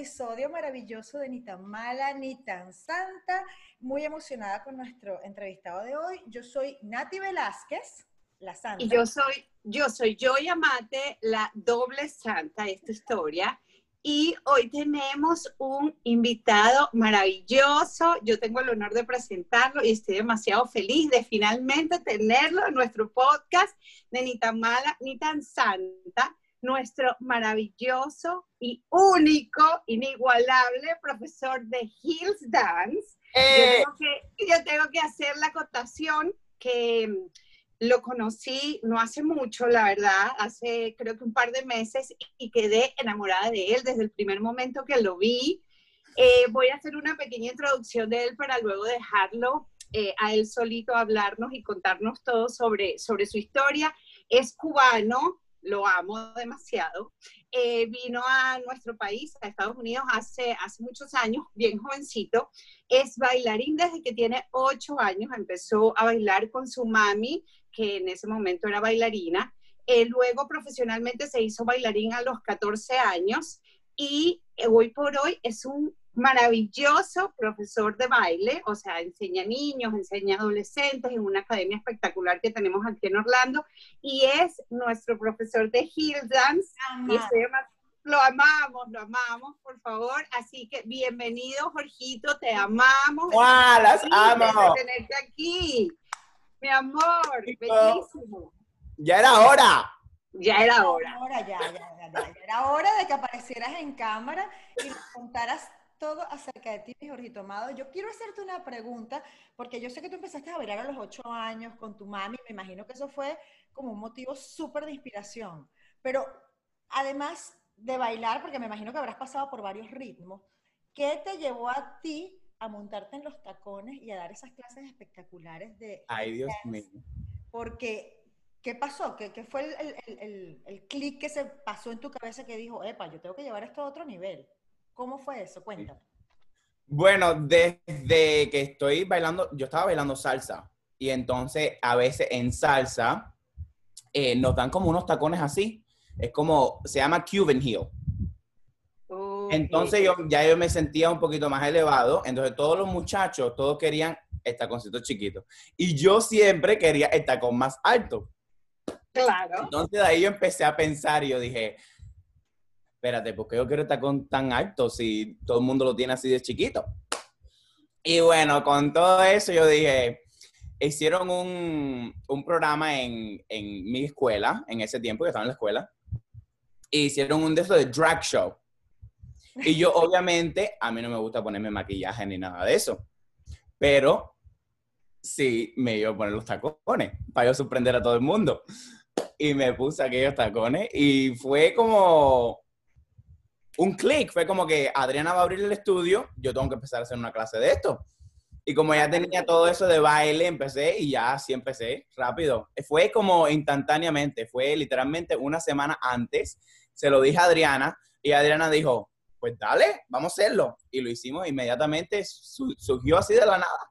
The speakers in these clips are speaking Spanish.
episodio maravilloso de Ni tan mala ni tan santa. Muy emocionada con nuestro entrevistado de hoy. Yo soy Nati Velázquez, la santa. Y yo soy, yo soy Joy Amate, la doble santa de esta historia. Y hoy tenemos un invitado maravilloso. Yo tengo el honor de presentarlo y estoy demasiado feliz de finalmente tenerlo en nuestro podcast de Ni tan mala ni tan santa nuestro maravilloso y único, inigualable profesor de Hills Dance. Yo, Eh, tengo que, yo tengo que hacer la acotación que mm, lo conocí no hace mucho, la verdad, hace creo que un par de meses y quedé enamorada de él desde el primer momento que lo vi. Eh, voy a hacer una pequeña introducción de él para luego dejarlo eh, a él solito hablarnos y contarnos todo sobre, sobre su historia. Es cubano, lo amo demasiado. Eh, vino a nuestro país, a Estados Unidos, hace, hace muchos años, bien jovencito. Es bailarín desde que tiene ocho años. Empezó a bailar con su mami, que en ese momento era bailarina. Eh, luego profesionalmente se hizo bailarín a los 14 años y eh, hoy por hoy es un maravilloso profesor de baile, o sea, enseña niños, enseña adolescentes en una academia espectacular que tenemos aquí en Orlando y es nuestro profesor de Dance y ama- lo amamos, lo amamos, por favor. Así que bienvenido, Jorgito, te amamos. ¡Guau, las amo! de tenerte aquí. Mi amor, bellísimo. Ya era hora. Ya era hora. Ahora ya, ya, ya, ya, ya Era hora de que aparecieras en cámara y nos contaras todo acerca de ti, mi Jorgito Amado. Yo quiero hacerte una pregunta, porque yo sé que tú empezaste a bailar a los ocho años con tu mami, me imagino que eso fue como un motivo súper de inspiración. Pero además de bailar, porque me imagino que habrás pasado por varios ritmos, ¿qué te llevó a ti a montarte en los tacones y a dar esas clases espectaculares de Ay, Dios mío. porque, ¿qué pasó? ¿Qué, qué fue el, el, el, el- el clic que se pasó en tu cabeza que dijo, epa, yo tengo que llevar esto a otro nivel? ¿Cómo fue eso? Cuéntame. Bueno, desde que estoy bailando, yo estaba bailando salsa. Y entonces, a veces en salsa, eh, nos dan como unos tacones así. Es como, se llama Cuban heel. Entonces yo ya yo me sentía un poquito más elevado, entonces todos los muchachos, todos querían el taconcito chiquito. Y yo siempre quería el tacón más alto. Claro. Entonces de ahí yo empecé a pensar y yo dije, espérate, ¿por qué yo quiero el tacón tan alto si todo el mundo lo tiene así de chiquito? Y bueno, con todo eso yo dije, hicieron un, un programa en, en mi escuela, en ese tiempo que estaba en la escuela, y hicieron un de esos de drag show. Y yo, obviamente, a mí no me gusta ponerme maquillaje ni nada de eso. Pero sí me iba a poner los tacones para yo sorprender a todo el mundo. Y me puse aquellos tacones y fue como un clic. Fue como que Adriana va a abrir el estudio, yo tengo que empezar a hacer una clase de esto. Y como ya tenía todo eso de baile, empecé y ya así empecé rápido. Fue como instantáneamente, fue literalmente una semana antes. Se lo dije a Adriana y Adriana dijo, pues dale, vamos a hacerlo. Y lo hicimos inmediatamente, su- surgió así de la nada.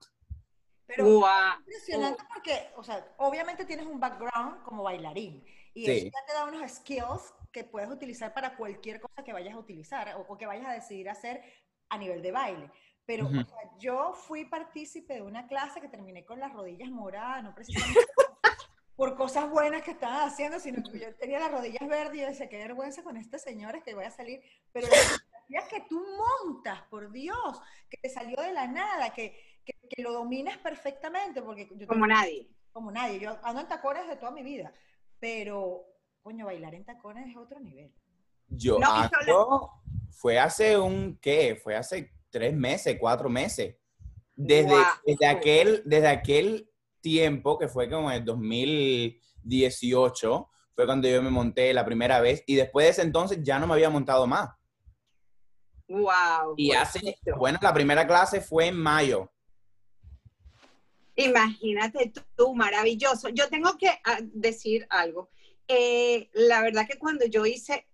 Pero Guau. impresionante porque, o sea, obviamente tienes un background como bailarín y Sí. eso ya te da unos skills que puedes utilizar para cualquier cosa que vayas a utilizar o, o que vayas a decidir hacer a nivel de baile. Pero o Ujú. sea, yo fui partícipe de una clase que terminé con las rodillas moradas, no precisamente por cosas buenas que estaban haciendo, sino que yo tenía las rodillas verdes y yo decía, qué vergüenza con este señor, es que voy a salir. Pero coreografías que tú montas, por Dios, que te salió de la nada, que, que, que lo dominas perfectamente, porque yo Como nadie. como nadie, yo ando en tacones de toda mi vida, pero, coño, bailar en tacones es otro nivel. Yo No, y ando, fue hace un, ¿qué? Fue hace tres meses, cuatro meses. Desde, desde, aquel, desde aquel tiempo, que fue como en el 2018, fue cuando yo me monté la primera vez, y después de ese entonces ya no me había montado más. Wow. Y hace, bueno, la primera clase fue en mayo. Imagínate tú, maravilloso. Yo tengo que ah, decir algo. Eh, la verdad que cuando yo hice,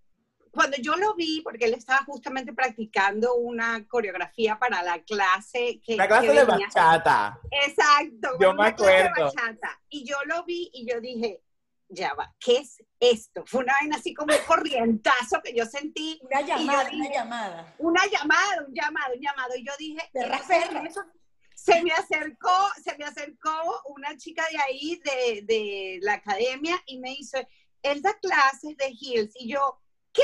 cuando yo lo vi, porque él estaba justamente practicando una coreografía para la clase que... La clase que de venía- bachata. Exacto. Yo me clase de acuerdo. bachata. Y yo lo vi y yo dije, ya va, ¿qué es esto? Fue una vaina así como un corrientazo que yo sentí. Una llamada, dije, una llamada. una llamada, un llamado, un llamado. Y yo dije, Perra, ¿qué es perra. eso? Se me acercó, se me acercó una chica de ahí, de, de la academia, y me dice, él da clases de Hills. Y yo, ¿qué?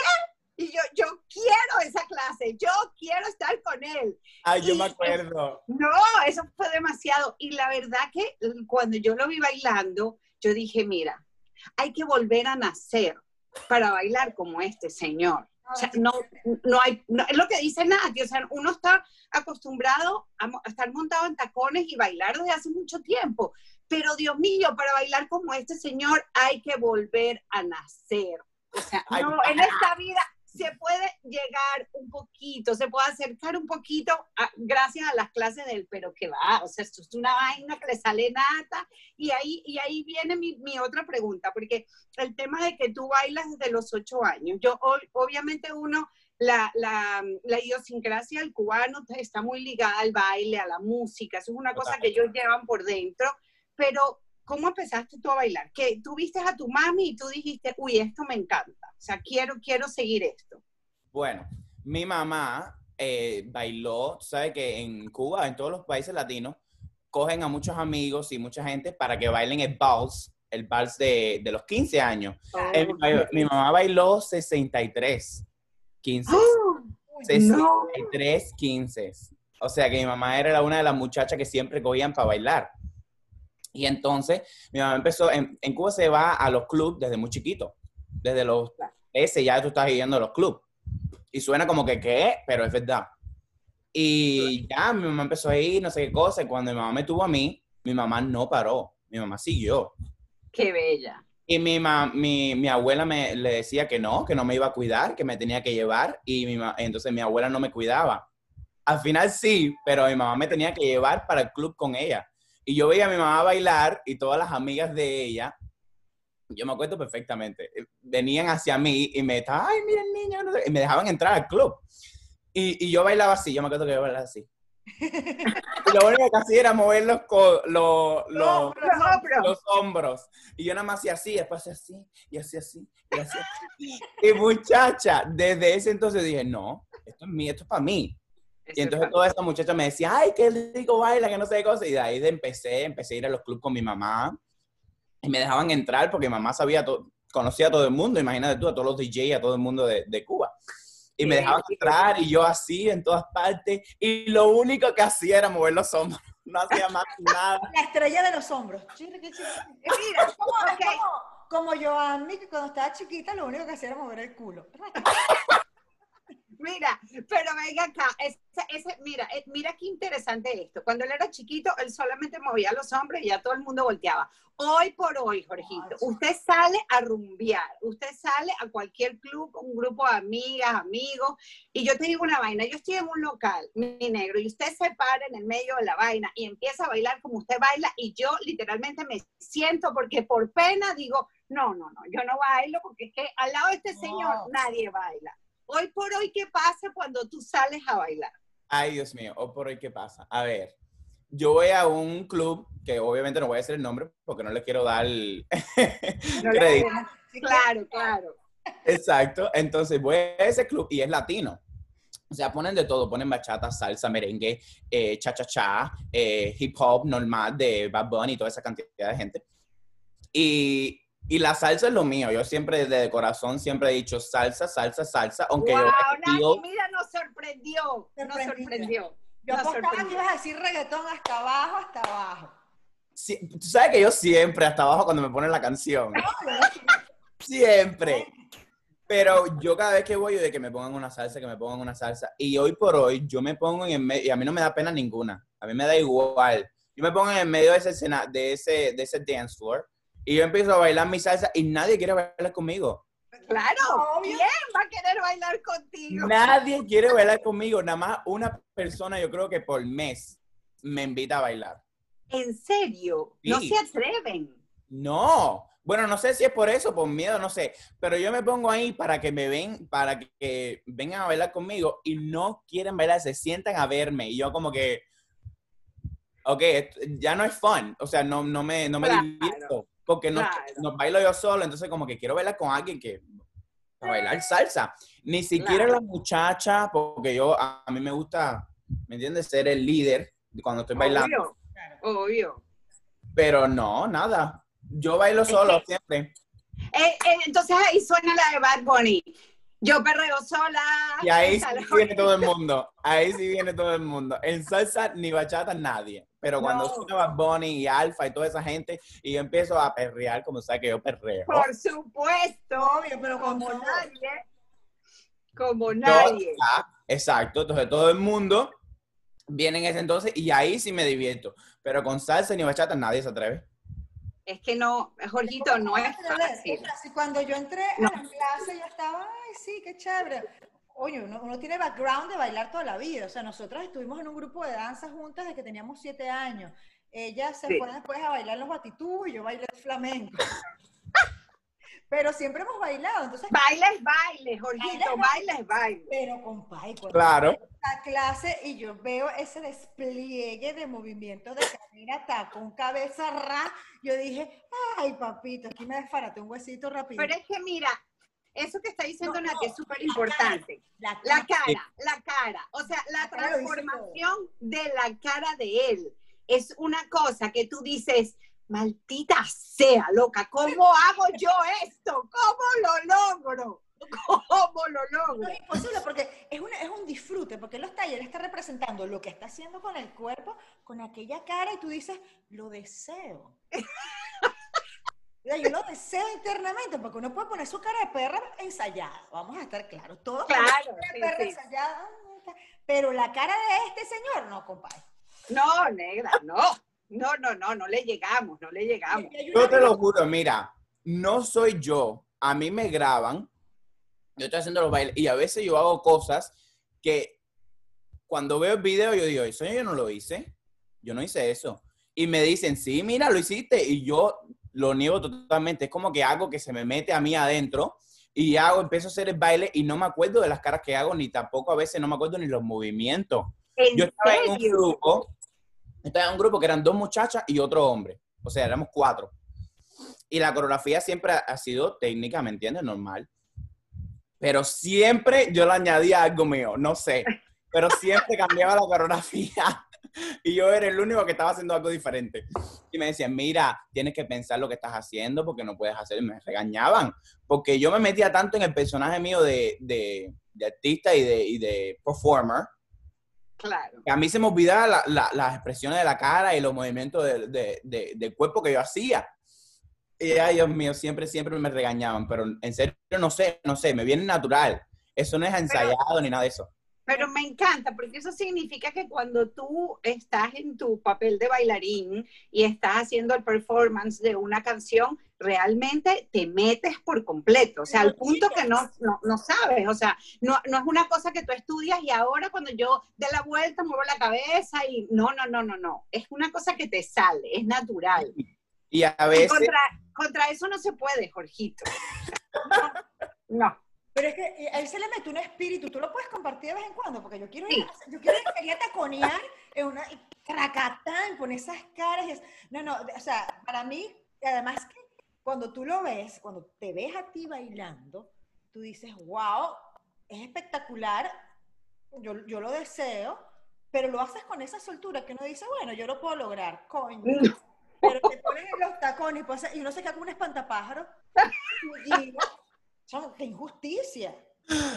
Y yo, yo quiero esa clase, yo quiero estar con él. Ay, yo me acuerdo. No, eso fue demasiado. Y la verdad que cuando yo lo vi bailando, yo dije, mira, hay que volver a nacer para bailar como este señor. O sea, no, no hay, no- es lo que dice Nati, o sea, uno está acostumbrado a, estar montado en tacones y bailar desde hace mucho tiempo, pero Dios mío, para bailar como este señor hay que volver a nacer. O sea, no, en esta vida se puede llegar un poquito, se puede acercar un poquito a- gracias a las clases del pero que va, o sea, esto es una vaina que le sale nata. Y ahí, y ahí viene mi, mi otra pregunta, porque el tema de que tú bailas desde los ocho años, yo ob- obviamente uno, la, la, la idiosincrasia del cubano está muy ligada al baile, a la música, eso es una cosa que ellos llevan por dentro, pero ¿cómo empezaste tú a bailar? Que tú viste a tu mami y tú dijiste, uy, esto me encanta, o sea, quiero, quiero seguir esto. Bueno, mi mamá eh, bailó, sabes que en Cuba, en todos los países latinos, cogen a muchos amigos y mucha gente para que bailen el vals, el vals de, de los 15 años. Mi, ma- mi mamá bailó 63, 15. ¡Oh! 63, 15. O sea que mi mamá era la- una de las muchachas que siempre cogían para bailar. Y entonces mi mamá empezó, en, en Cuba se va a los clubs desde muy chiquito. Desde los 13 ya tú estás yendo a los clubs. Y suena como que, ¿qué? Pero es verdad. Y ya mi mamá empezó a ir, no sé qué cosa. Y cuando mi mamá me tuvo a mí, mi mamá no paró. Mi mamá siguió. Qué bella. Y mi, ma- mi, mi abuela me le decía que no, que no me iba a cuidar, que me tenía que llevar. Y mi entonces mi abuela no me cuidaba. Al final sí, pero mi mamá me tenía que llevar para el club con ella. Y yo veía a mi mamá bailar y todas las amigas de ella, yo me acuerdo perfectamente, eh, venían hacia mí y me estaban, ay, miren niño, no sé", y me dejaban entrar al club. Y, y yo bailaba así, yo me acuerdo que yo bailaba así. Y lo único que hacía era mover los, co- los, los, los hombros. Y yo nada más hacía así, después hacía así, y hacía así, y hacía así. Y muchacha, desde ese entonces dije, no, esto es mío, esto es para mí. Y entonces toda esa muchacha me decía, ay, qué rico baila, que no sé qué cosa. Y de ahí empecé, empecé a ir a los clubs con mi mamá. Y me dejaban entrar porque mamá sabía, todo, conocía a todo el mundo, imagínate tú, a todos los DJ, a todo el mundo de, de Cuba. Y me dejaban sí, entrar y yo así en todas partes. Y lo único que hacía era mover los hombros. No hacía más nada. La estrella de los hombros. Chirriqui. Mira, como, como, que cuando estaba chiquita lo único que hacía era mover el culo. Mira, pero venga acá, ese, ese- mira, mira qué interesante esto. Cuando él era chiquito, él solamente movía los hombres y ya todo el mundo volteaba. Hoy por hoy, Jorgito, usted sale a rumbear, usted sale a cualquier club un grupo de amigas, amigos, y yo te digo una vaina, yo estoy en un local, mi negro, y usted se para en el medio de la vaina y empieza a bailar como usted baila, y yo literalmente me siento porque por pena digo, no, no, no, yo no bailo porque es que al lado de este señor No. nadie baila. Hoy por hoy, ¿qué pasa cuando tú sales a bailar? Ay, Dios mío, o por hoy, ¿qué pasa? A ver, yo voy a un club, que obviamente no voy a decir el nombre porque no le quiero dar No le crédito. Claro, claro. Exacto. Entonces voy a ese club y es latino. O sea, ponen de todo, ponen bachata, salsa, merengue, eh, cha-cha-cha, eh, hip hop normal de Bad Bunny y toda esa cantidad de gente. Y, y la salsa es lo mío. Yo siempre, desde corazón, siempre he dicho salsa, salsa, salsa, aunque wow, yo repetido- mira, nos sorprendió. Nos sorprendió. Yo Nos apostaba que ibas a decir reggaetón hasta abajo, hasta abajo. Sí, Tú sabes que yo siempre, hasta abajo cuando me ponen la canción, siempre. Pero yo cada vez que voy, yo de que me pongan una salsa, que me pongan una salsa. Y hoy por hoy, yo me pongo en el medio, y a mí no me da pena ninguna. A mí me da igual. Yo me pongo en el medio de ese, escena, de ese, de ese dance floor y yo empiezo a bailar mi salsa y nadie quiere bailar conmigo. Claro. ¿quién va a querer bailar contigo? Nadie quiere bailar conmigo. Nada más una persona, yo creo que por mes, me invita a bailar. En serio, no se atreven. No. Bueno, no sé si es por eso, por miedo, no sé. Pero yo me pongo ahí para que me ven, para que vengan a bailar conmigo y no quieren bailar, se sientan a verme. Y yo como que, ok, ya no es fun. O sea, no, no me, no me Claro. divierto. Porque no, Claro. bailo yo solo, entonces como que quiero bailar con alguien que para bailar salsa. Ni siquiera Claro. la muchacha, porque yo a, mí me gusta, ¿me entiendes? Ser el líder cuando estoy bailando. Obvio, obvio. Pero no, nada. Yo bailo solo siempre. Eh, eh, entonces ahí suena la de Bad Bunny. Yo perreo sola. Y ahí sí viene todo el mundo. Ahí sí viene todo el mundo. En salsa ni bachata nadie. Pero cuando No. suena Bad Bunny y Alfa y toda esa gente, y yo empiezo a perrear, como sabes que yo perreo. Por supuesto. Obvio, pero Como nadie. Como nadie. ah, exacto. Entonces todo el mundo viene en ese entonces y ahí sí me divierto. Pero con salsa ni bachata nadie se atreve. Es que no, Jorgito, no es fácil. Sea, cuando yo entré No. a la clase, yo estaba, ay, sí, qué chévere. Oye, uno, uno tiene background de bailar toda la vida. O sea, nosotros estuvimos en un grupo de danza juntas desde que teníamos siete años. Ella se Sí. fue después a bailar los batitú y yo bailé el flamenco. Pero siempre hemos bailado, entonces, Baile es baile, Jorgito, baile es baile. pero compadre, cuando Claro. a clase y yo veo ese despliegue de movimientos de cadera, tacón, cabeza, ra, yo dije, ay, papito, aquí me desfaraté un huesito rápido. Pero es que mira, eso que está diciendo No, Nati no, es súper importante. La La cara. la cara. O sea, la transformación de la cara de él es una cosa que tú dices, maldita sea, loca, ¿cómo hago yo esto? ¿Cómo lo logro? ¿Cómo lo No logro? es imposible porque es, una- es un disfrute, porque ahí, él está representando lo que está haciendo con el cuerpo, con aquella cara, y tú dices, lo deseo. O sea, Yo lo deseo internamente, porque uno puede poner su cara de perra ensayada, vamos a estar claros, todos Claro, ponemos cara de sí, perra sí. ensayada, pero la cara de este señor, no, compadre. No, negra, no. No, no, no, no le llegamos, no le llegamos. Y Yo te lo juro, mira, no soy yo. A mí me graban, yo estoy haciendo los bailes y a veces yo hago cosas que cuando veo el video yo digo, eso yo no lo hice, yo no hice eso. Y me dicen, sí, mira, lo hiciste. Y yo lo niego totalmente. Es como que algo que se me mete a mí adentro y hago, empiezo a hacer el baile y no me acuerdo de las caras que hago, ni tampoco a veces no me acuerdo ni los movimientos. ¿En Yo estaba en un serio? grupo, estaba en un grupo que eran dos muchachas y otro hombre. O sea, éramos cuatro. Y la coreografía siempre ha sido técnica, ¿me entiendes? Normal. Pero siempre yo le añadía algo mío, no sé. Pero siempre cambiaba la coreografía. Y yo era el único que estaba haciendo algo diferente. Y me decían, mira, tienes que pensar lo que estás haciendo porque no puedes hacer. Y me regañaban. Porque yo me metía tanto en el personaje mío de, de- de artista y de, y de performer Claro. que a mí se me olvidaba la- la- las expresiones de la cara y los movimientos de- de- de- del cuerpo que yo hacía. Y ay, Dios mío, siempre, siempre me regañaban, pero en serio no sé, no sé, me viene natural. Eso no es ensayado ni nada de eso. Pero me encanta, porque eso significa que cuando tú estás en tu papel de bailarín y estás haciendo el performance de una canción, realmente te metes por completo, o sea, al punto que no, no, no sabes, o sea, no, no es una cosa que tú estudias y ahora cuando yo de la vuelta muevo la cabeza y no, no, no, no, no, es una cosa que te sale, es natural. Y a Y veces, contra, contra eso no se puede, Jorgito. No, no. Pero es que a él se le mete un espíritu, tú lo puedes compartir de vez en cuando, porque yo quiero ir, Sí. yo quiero ir, quería taconear en una y tracatán, con esas caras. y es- no, no, o sea, para mí, además que cuando tú lo ves, cuando te ves a ti bailando, tú dices, wow, es espectacular, yo, yo lo deseo, pero lo haces con esa soltura que uno dice, bueno, yo lo puedo lograr, coño. Pero te pones en los tacones y uno se queda como un espantapájaro. Y "Chamo, qué injusticia.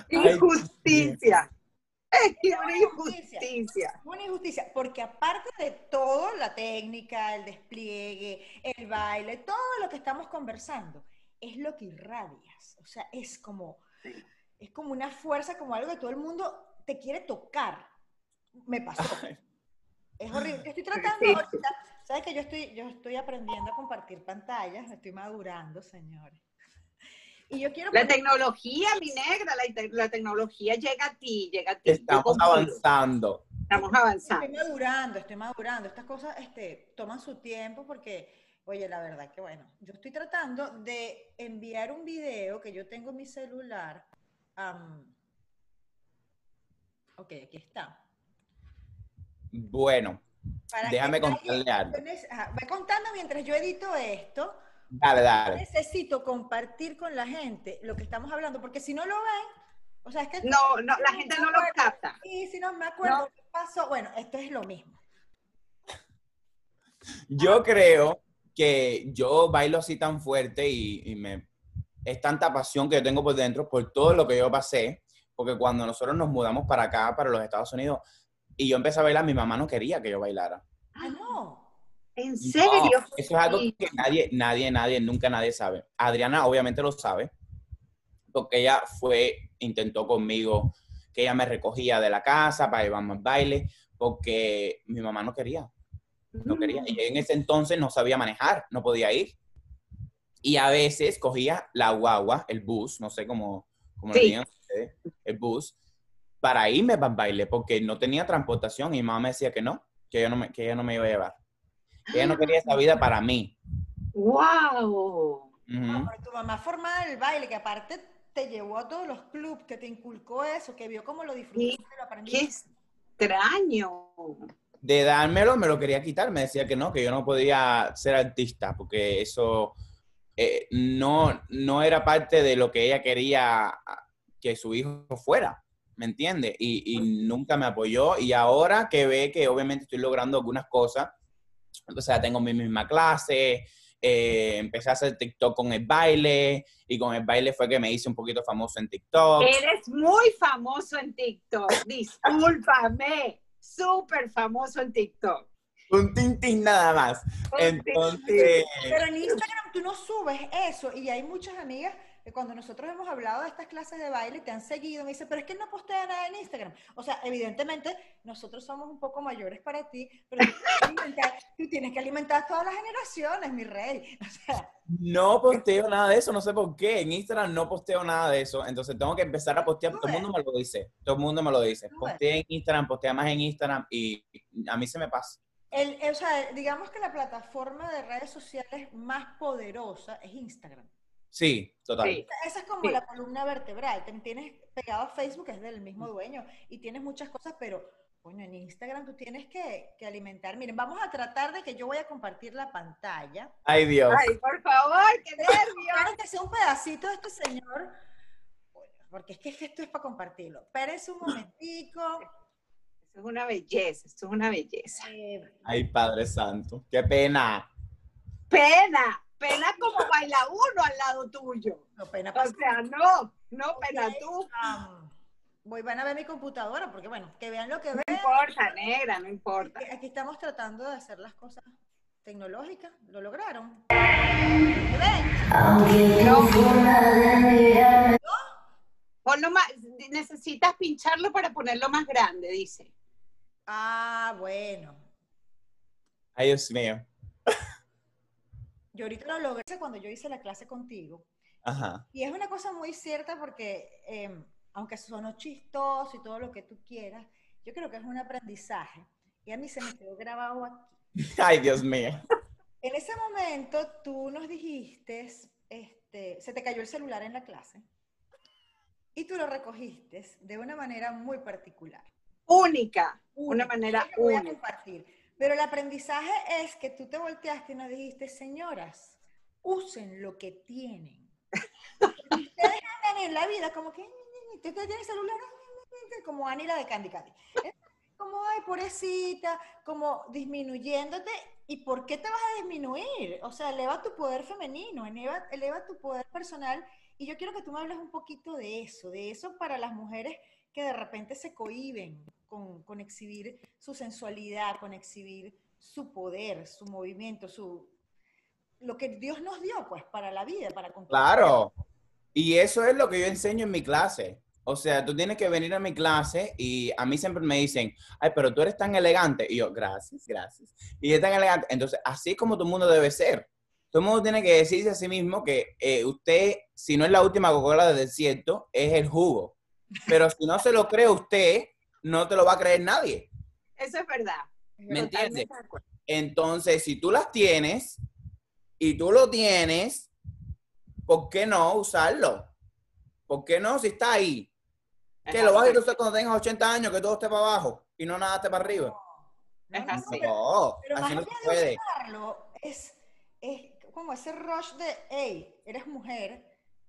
Injusticia. Es que una Injusticia. Una injusticia, porque aparte de todo, la técnica, el despliegue, el baile, todo lo que estamos conversando, es lo que irradias. O sea, es como, es como una fuerza, como algo que todo el mundo te quiere tocar. Me pasó. Es horrible. Yo estoy tratando ahorita, sabes que yo estoy, yo estoy aprendiendo a compartir pantallas, estoy madurando, señores. Y yo quiero La tecnología, mi negra, la, te- la tecnología llega a ti, llega a ti. Estamos avanzando. Estamos avanzando. Estoy madurando, estoy madurando. Estas cosas este, toman su tiempo porque, oye, la verdad que bueno, yo estoy tratando de enviar un video que yo tengo en mi celular. am, ok, aquí está. Bueno, Para déjame contarle algo. ajá, Ve contando mientras yo edito esto, Dale, dale. necesito compartir con la gente lo que estamos hablando, porque si no lo ven, o sea, es que... No, no, la gente no lo capta. Sí, si no me acuerdo No. qué pasó. Bueno, esto es lo mismo. Yo creo que yo bailo así tan fuerte y, y me es tanta pasión que yo tengo por dentro por todo lo que yo pasé, porque cuando nosotros nos mudamos para acá, para los Estados Unidos, y yo empecé a bailar, mi mamá no quería que yo bailara. Ah, no. ¿En No, serio? eso es algo que nadie, nadie, nadie, nunca nadie sabe. Adriana obviamente lo sabe, porque ella fue, intentó conmigo que ella me recogía de la casa para llevarme al baile, porque mi mamá no quería, no quería. Mm. Y en ese entonces no sabía manejar, no podía ir. Y a veces cogía la guagua, el bus, no sé cómo, cómo Sí. digan ustedes, el bus, para irme para el baile, porque no tenía transportación y mi mamá me decía que no, que ella no me, que ella no me iba a llevar. Ella no quería esa vida para mí. ¡Wow! No, pero tu mamá formada del baile, que aparte te llevó a todos los clubs, que te inculcó eso, que vio cómo lo disfrutaste, lo ¡Qué aprendiste. extraño! De dármelo, me lo quería quitar. Me decía que no, que yo no podía ser artista, porque eso eh, no, no era parte de lo que ella quería ah, que su hijo fuera. ¿Me entiende? Y, y nunca me apoyó. Y ahora que ve que obviamente estoy logrando algunas cosas, o sea, tengo mi misma clase, eh, empecé a hacer TikTok con el baile, y con el baile fue que me hice un poquito famoso en TikTok. Eres muy famoso en TikTok. Discúlpame. Súper famoso en TikTok. Un tintín nada más. Entonces, Pero en Instagram tú no subes eso y hay muchas amigas cuando nosotros hemos hablado de estas clases de baile te han seguido, me dicen, pero es que no postea nada en Instagram. O sea, evidentemente nosotros somos un poco mayores para ti, pero tú tienes que alimentar, tienes que alimentar a todas las generaciones, mi rey. O sea, No posteo nada de eso, no sé por qué. En Instagram no posteo nada de eso. Entonces tengo que empezar a postear. Todo el mundo me lo dice. Todo el mundo me lo dice. Postea en Instagram, postea más en Instagram y a mí se me pasa. el, o sea, digamos que la plataforma de redes sociales más poderosa es Instagram. Sí, total. Sí. Esa es como Sí. la columna vertebral. Te tienes pegado a Facebook, es del mismo dueño, y tienes muchas cosas, pero coño, en Instagram tú tienes que, que alimentar. Miren, vamos a tratar de que yo voy a compartir la pantalla. Ay, Dios. Ay, por favor, qué nervios. Claro que sea un pedacito de este señor, porque es que esto es para compartirlo. Espérense un momentico. Eso es una belleza, esto es una belleza. Eh, Ay, Padre Santo. Qué pena. Pena, pena como baila uno al lado tuyo. no, pena O sea, no, no pena tú. Am, voy, van a ver mi computadora, porque bueno, que vean lo que No ven. importa, negra, no importa. Aquí- Aquí estamos tratando de hacer las cosas tecnológicas. ¿Lo lograron? ¿Ven? No. Ponlo más, necesitas pincharlo para ponerlo más grande, dice. Ah, bueno. Ay, Dios mío. Yo ahorita lo logré cuando yo hice la clase contigo. Ajá. Y es una cosa muy cierta porque, eh, aunque sonó chistoso y todo lo que tú quieras, yo creo que es un aprendizaje. Y a mí se me quedó grabado aquí. Ay, Dios mío. En ese momento tú nos dijiste, este, se te cayó el celular en la clase y tú lo recogiste de una manera muy particular. Única, una Única. manera Yo lo voy a única. compartir. Pero el aprendizaje es que tú te volteaste y nos dijiste, señoras, usen lo que tienen. Ustedes andan en la vida como que, usted tiene el celular, como Anila de Candy Candy. ¿eh? Como, ay, pobrecita, como disminuyéndote. ¿Y por qué te vas a disminuir? O sea, eleva tu poder femenino, eleva, eleva tu poder personal. Y yo quiero que tú me hables un poquito de eso, de eso para las mujeres que de repente se cohiben con, exhibir su sensualidad, con exhibir su poder, su movimiento, su lo que Dios nos dio, pues, para la vida, para conquistar. Claro. Y eso es lo que yo enseño en mi clase. O sea, tú tienes que venir a mi clase y a mí siempre me dicen, ay, pero tú eres tan elegante. Y yo, gracias, gracias. Y es tan elegante. Entonces, así es como todo el mundo debe ser. Todo el mundo tiene que decirse a sí mismo que eh, usted, si no es la última Coca-Cola del desierto, es el jugo. Pero si no se lo cree usted, no te lo va a creer nadie. Eso es verdad. ¿Me entiendes? Entonces, si tú las tienes y tú lo tienes, ¿por qué no usarlo? ¿Por qué no si está ahí? Que lo vas a usar cuando tengas 80 años, que todo esté para abajo y no nada esté para arriba. No, Es no, así. pero- No, Pero así más no allá de puede. usarlo, es, es como ese rush de, hey, eres mujer,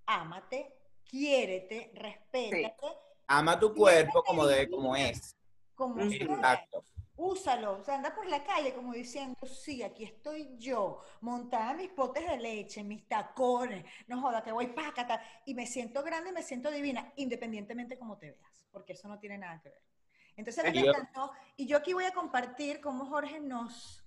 ámate, quiérete, respétate. Ama tu cuerpo como, de, como es. Como. Exacto. Úsalo, o sea, anda por la calle como diciendo, sí, aquí estoy yo, montada en mis potes de leche, en mis tacones, no joda, que voy pácata, y me siento grande y me siento divina, independientemente como te veas, porque eso no tiene nada que ver. Entonces a mí me encantó, y yo aquí voy a compartir cómo Jorge nos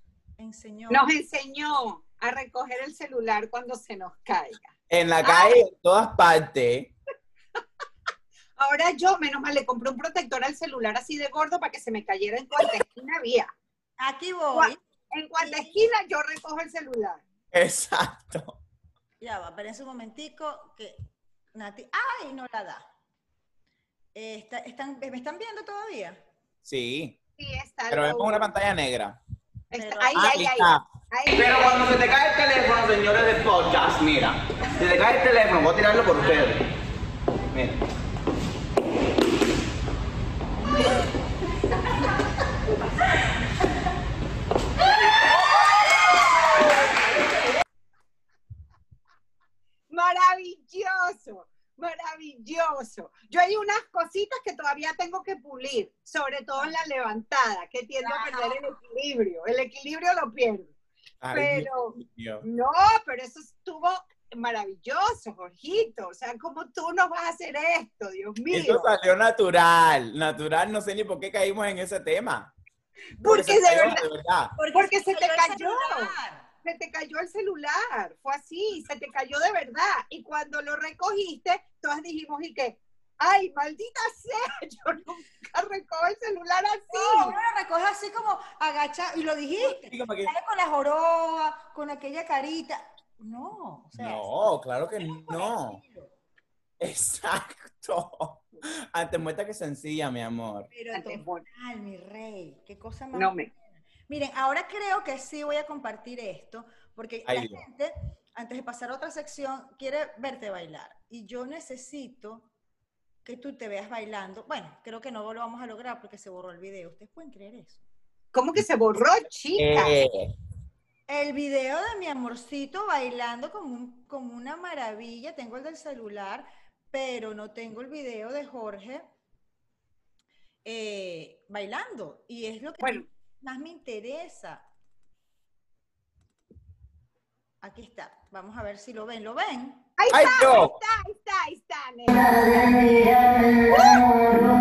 enseñó. Nos enseñó a recoger el celular cuando se nos caiga. En la calle, en todas partes. Ahora yo, menos mal, le compré un protector al celular así de gordo para que se me cayera en cuanta esquina había. Aquí voy, En cuanta esquina yo recojo el celular. Exacto. ya va, espérense un momentico, que Nati, ay, no la da. Eh, está- están, ¿Me están viendo todavía? Sí. Sí, está. Pero vemos una pantalla negra. Pero- ahí, Ah, ahí, ahí ahí, está. ahí. Pero cuando se te cae el teléfono, señores del podcast, mira, se te cae el teléfono, voy a tirarlo por ustedes. Mira. Maravilloso, maravilloso. Yo hay unas cositas que todavía tengo que pulir, sobre todo en la levantada, que tiendo a perder el equilibrio. El equilibrio lo pierdo. Ay, Pero Dios no, pero eso estuvo maravilloso, Jorgito. O sea, ¿cómo tú nos vas a hacer esto, Dios Eso mío? salió natural. Natural, no sé ni por qué caímos en ese tema. Porque se de verdad, de verdad. Porque se te el cayó. Se te cayó el celular. Fue así, se te cayó de verdad. Y cuando lo recogiste, todas dijimos, ¿y qué? Ay, maldita sea, yo nunca recojo el celular No, así. uno lo recoge así como agacha y lo dijiste. Con la joroba, con aquella carita. No, o sea, No, claro que no. Exacto. Antes muerta que sencilla, mi amor. Pero total, mi rey, qué cosa más. No me. Miren, ahora creo que sí voy a compartir esto, porque la gente, antes de pasar a otra sección, quiere verte bailar. Y yo necesito que tú te veas bailando. Bueno, creo que no lo vamos a lograr porque se borró el video. ¿Ustedes pueden creer eso? ¿Cómo que se borró, chica? Eh, El video de mi amorcito bailando como, un- como una maravilla. Tengo el del celular, pero no tengo el video de Jorge eh, bailando. Y es lo que Bueno. Más me interesa. Aquí está. Vamos a ver si lo ven. ¿Lo ven? Ahí ¡Ay, está, ahí está, ahí está, ahí está, nena. Pero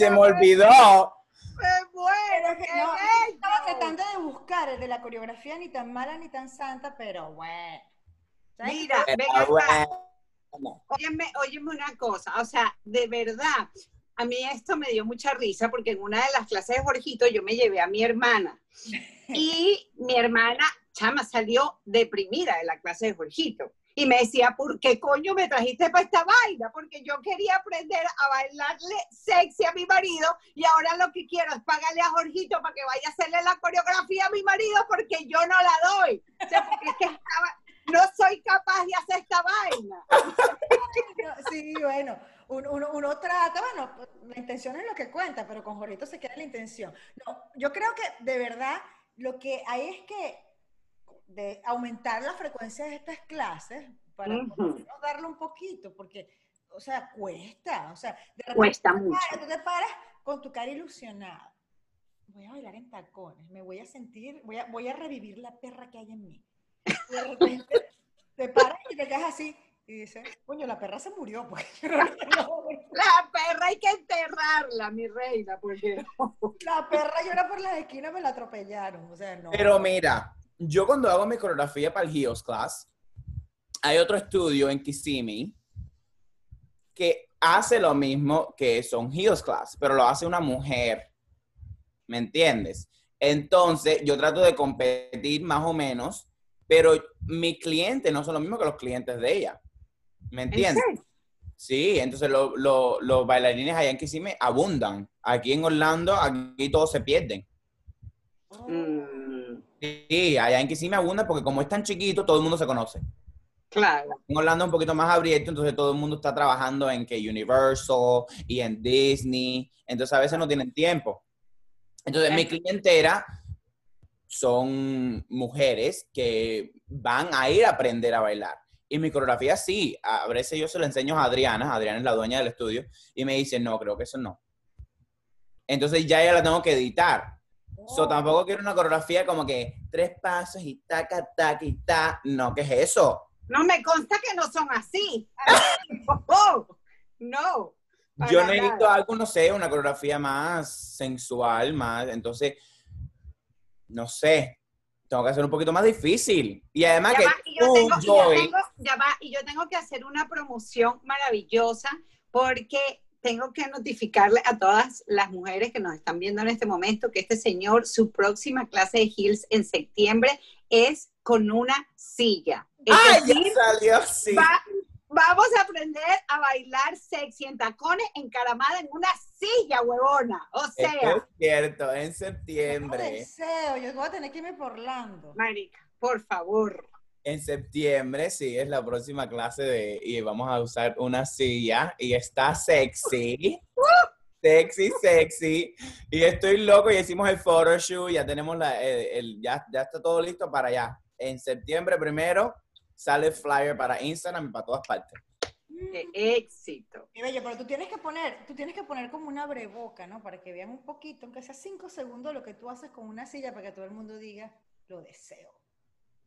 se me olvidó. ¡Me muero, Pero que no, estaba tratando de buscar el de la coreografía ni tan mala ni tan santa, pero bueno. Mira, ven Ah, acá. bueno. Óyeme, óyeme una cosa, o sea, de verdad, a mí esto me dio mucha risa porque en una de las clases de Jorgito yo me llevé a mi hermana y mi hermana, chama, salió deprimida de la clase de Jorgito y me decía, ¿por qué coño me trajiste para esta vaina? Porque yo quería aprender a bailarle sexy a mi marido y ahora lo que quiero es pagarle a Jorgito para que vaya a hacerle la coreografía a mi marido porque yo no la doy. O sea, porque es que estaba- no soy capaz de hacer esta vaina. Sí, bueno, uno, uno- uno trata, bueno, la intención es lo que cuenta, pero con Jorito se queda la intención. No, yo creo que de verdad lo que hay es que de aumentar la frecuencia de estas clases para lo menos darle un poquito, porque, o sea, cuesta, o sea, de repente Cuesta tú te mucho. paras- tú te paras con tu cara ilusionada. Voy a bailar en tacones, me voy a sentir, voy a, voy a revivir la perra que hay en mí. Y de repente te paras y te quedas así y dices, coño, la perra se murió. Pues. La perra hay que enterrarla, mi reina, porque La perra llora por las esquinas, me la atropellaron. O sea, no. Pero mira, yo cuando hago mi coreografía para el Heels Class, hay otro estudio en Kissimmee que hace lo mismo que son Heels Class, pero lo hace una mujer. ¿Me entiendes? Entonces, yo trato de competir más o menos, pero mi cliente no son lo mismo que los clientes de ella. ¿Me ¿En entiendes? Sí, entonces lo- lo- los bailarines allá en Kissimmee abundan. Aquí en Orlando, aquí todos se pierden. Oh. Mm, Sí, allá en Kissimmee abundan porque como es tan chiquito, todo el mundo se conoce. claro. En Orlando es un poquito más abierto, entonces todo el mundo está trabajando en que Universal y en Disney, entonces a veces no tienen tiempo. Entonces mi clientela son mujeres que van a ir a aprender a bailar. Y mi coreografía sí, a veces yo se lo enseño a Adriana, Adriana es la dueña del estudio, y me dice, no, creo que eso no. Entonces ya ya la tengo que editar. So, Oh. tampoco quiero una coreografía como que tres pasos y taca, taca y ta. No, ¿qué es eso? No me consta que no son así. Oh, no. Para Yo nada. necesito algo, no sé, una coreografía más sensual, más, entonces, no sé, tengo que hacer un poquito más difícil. Y además Ya que va, y yo tú, tengo, y yo tengo- ya va, y yo tengo que hacer una promoción maravillosa porque tengo que notificarle a todas las mujeres que nos están viendo en este momento que este señor, su próxima clase de Heels en septiembre es con una silla. Es ¡Ay, decir, ya salió! Sí. va- vamos a aprender a bailar sexy en tacones encaramada en una silla, huevona. O Esto sea, es cierto, en No septiembre. deseo, yo voy a tener que irme por Orlando. marica, por favor. En septiembre, sí, es la próxima clase de, y vamos a usar una silla y está sexy. Sexy, sexy. Y estoy loco y hicimos el photoshoot, ya tenemos la, el, el- ya, ya está todo listo para allá. En septiembre primero sale el flyer para Instagram y para todas partes. Qué éxito. Qué bello, pero tú tienes que poner, tú tienes que poner como una breboca, ¿no? Para que vean un poquito, aunque sea cinco segundos, lo que tú haces con una silla para que todo el mundo diga, lo deseo.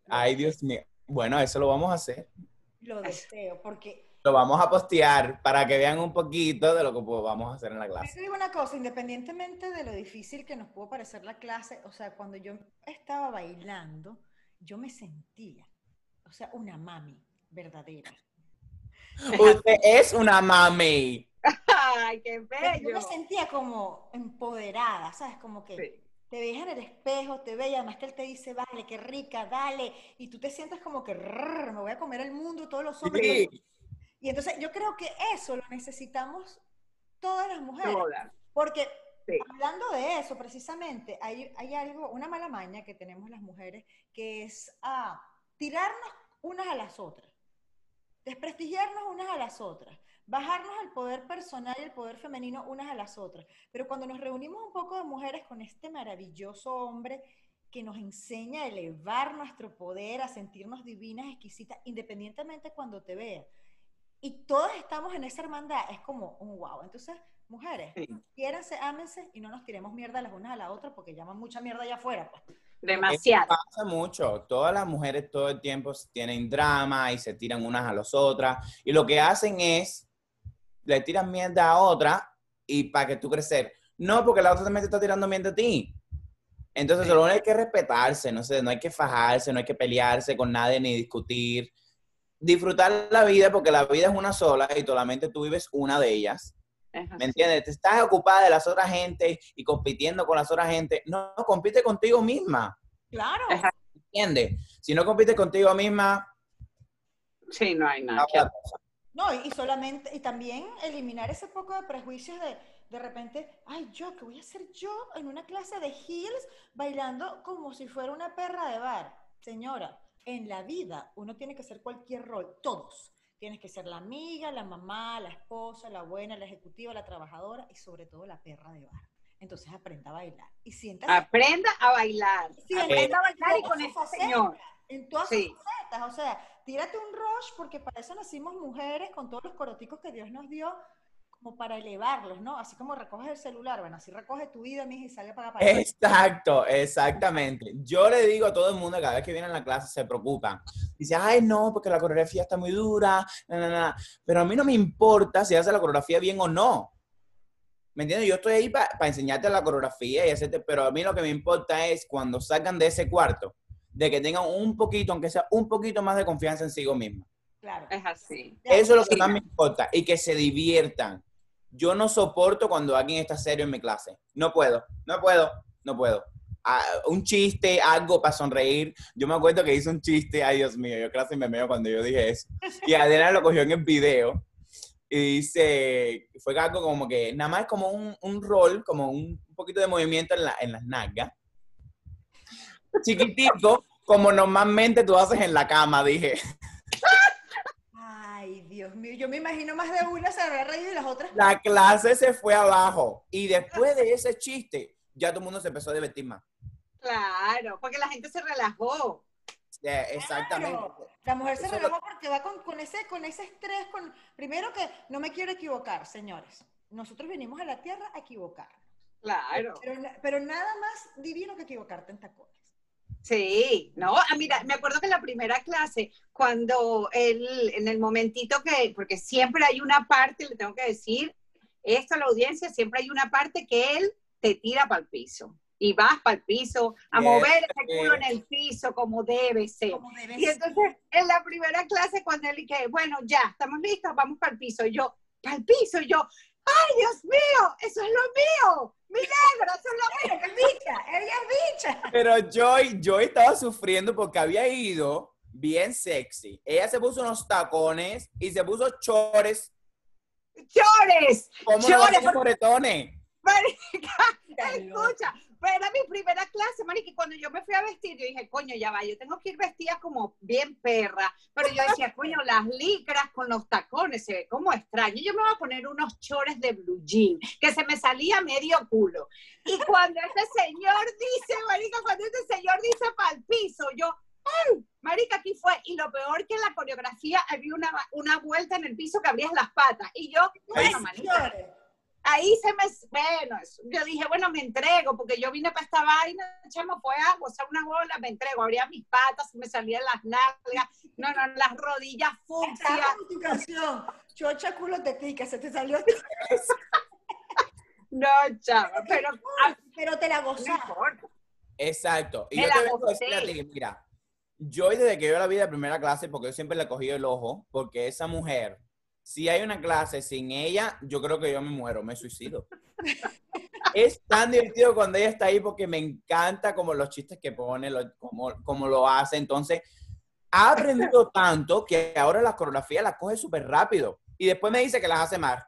Ay, Dios mío. Bueno, eso lo vamos a hacer. Lo deseo, porque Lo vamos a postear para que vean un poquito de lo que vamos a hacer en la Yo clase. te digo una cosa, independientemente de lo difícil que nos pudo parecer la clase, o sea, cuando yo estaba bailando, yo me sentía, o sea, una mami verdadera. Usted es una mami. Ay, qué Yo bello. me sentía como empoderada, ¿sabes? Como que Sí. Te veías en el espejo, te veía, además que él te dice, vale, qué rica, dale, y tú te sientes como que "Rrr, me voy a comer el mundo, todos los hombres. Sí. Y entonces yo creo que eso lo necesitamos todas las mujeres. Todas. Porque Sí. hablando de eso, precisamente, hay, hay algo, una mala maña que tenemos las mujeres, que es ah, tirarnos unas a las otras, desprestigiarnos unas a las otras, bajarnos el poder personal y el poder femenino unas a las otras. Pero cuando nos reunimos un poco de mujeres con este maravilloso hombre que nos enseña a elevar nuestro poder, a sentirnos divinas, exquisitas, independientemente cuando te vea. Y todas estamos en esa hermandad, es como un wow. Entonces, mujeres, Sí. quiéranse, ámense y no nos tiremos mierda las unas a las otras porque llaman mucha mierda allá afuera. pues. Demasiado. Eso pasa mucho. Todas las mujeres todo el tiempo tienen drama y se tiran unas a las otras. Y lo que hacen es, le tiran mierda a otra y para que tú crecer. No, porque la otra también te está tirando mierda a ti. Entonces, solo hay que respetarse, no sé, no hay que fajarse, no hay que pelearse con nadie ni discutir. Disfrutar la vida porque la vida es una sola y solamente tú vives una de ellas. ¿Me entiendes? Te estás ocupada de las otras gente y compitiendo con las otras gente. No, compite contigo misma. Claro. Ajá. ¿Entiendes? Si no compites contigo misma, Sí, no hay nada. que. No, y, solamente, y también eliminar ese poco de prejuicios de, de repente, ay, yo, ¿qué voy a hacer yo en una clase de heels bailando como si fuera una perra de bar? Señora, en la vida uno tiene que hacer cualquier rol, todos. Tienes que ser la amiga, la mamá, la esposa, la buena, la ejecutiva, la trabajadora y sobre todo la perra de bar. Entonces aprenda a bailar y siéntase Aprenda a bailar. Sí, Aprenda a bailar y con sus señor. En todas Sí. sus facetas. O sea, tírate un rush porque para eso nacimos mujeres con todos los coroticos que Dios nos dio. como para elevarlos, ¿no? Así como recoges el celular, bueno, así recoge tu vida, mija, y sale para para Exacto, exactamente. Yo le digo a todo el mundo, cada vez que vienen a la clase se preocupan. Dice, ay, no, porque la coreografía está muy dura, na, na, na". pero a mí no me importa si hace la coreografía bien o no. ¿Me entiendes? Yo estoy ahí para enseñarte la coreografía y hacerte, pero a mí lo que me importa es cuando salgan de ese cuarto, de que tengan un poquito, aunque sea un poquito más de confianza en sí misma. Claro. Es así. Eso es lo que más me importa y que se diviertan. Yo no soporto cuando alguien está serio en mi clase. No puedo, no puedo, no puedo. Ah, un chiste, algo para sonreír. Yo me acuerdo que hice un chiste, ay Dios mío, yo casi me meo cuando yo dije eso. Y Adriana lo cogió en el video y dice, fue algo como que, nada más como un, un rol, como un, un poquito de movimiento en, la, en las nalgas. Chiquitico, como normalmente tú haces en la cama, dije. Ay, Dios mío, yo me imagino más de una se habrá reído y las otras. La clase se fue abajo. Y después de ese chiste, ya todo el mundo se empezó a divertir más. Claro, porque la gente se relajó. Eh, exactamente. Claro. La mujer se Eso relajó porque va con, con ese, con ese estrés, con primero que no me quiero equivocar, señores. Nosotros venimos a la tierra a equivocarnos. Claro. Pero, pero nada más divino que equivocarte en tacones. Sí, no, ah, mira, me acuerdo que en la primera clase, cuando él, en el momentito que, porque siempre hay una parte, le tengo que decir esto a la audiencia, siempre hay una parte que él te tira para el piso. Y vas para el piso a Yes, mover ese culo en el piso como debe ser. Como debe Y ser. entonces, en la primera clase, cuando él dije, bueno, ya, estamos listos, vamos para el piso. Y yo, para el piso, y yo, ¡ay, Dios mío! ¡Eso es lo mío! ¡Mi negro! ¡Eso es lo mío! ¡Ella es bicha! ¡Ella es bicha! Pero Joy, Joy estaba sufriendo porque había ido bien sexy. Ella se puso unos tacones y se puso chores. ¡Llores! ¿Cómo no Chores, van a moretones? Marica, no. escucha, era mi primera clase, marica, y cuando yo me fui a vestir, yo dije, coño, ya va, yo tengo que ir vestida como bien perra, pero yo decía, coño, las licras con los tacones, se ve como extraño, yo me voy a poner unos chores de blue jean, que se me salía medio culo, y cuando ese señor dice, marica, cuando ese señor dice para el piso, yo, ¡ay! Marica, aquí fue, y lo peor que en la coreografía había una, una vuelta en el piso que abrías las patas, y yo, bueno, marica, ahí se me, bueno, yo dije, bueno, me entrego, porque yo vine para esta vaina, chamo, fue agua, o sea, una bola, me entrego, abría mis patas, se me salían las nalgas, no, no, las rodillas fucsia, Estaba con tu canción. Chocha culo tetica, se te salió. no, chama, pero Pero te la gozaste. Exacto. Y Me yo la te vengo a decir a ti, mira, Joy desde que yo la vi de primera clase, porque yo siempre le he cogido el ojo, porque esa mujer, si hay una clase sin ella, yo creo que yo me muero, me suicido. es tan divertido cuando ella está ahí porque me encanta como los chistes que pone, lo- como, como lo hace. Entonces, ha aprendido tanto que ahora las coreografías las coge súper rápido. Y después me dice que las hace mal.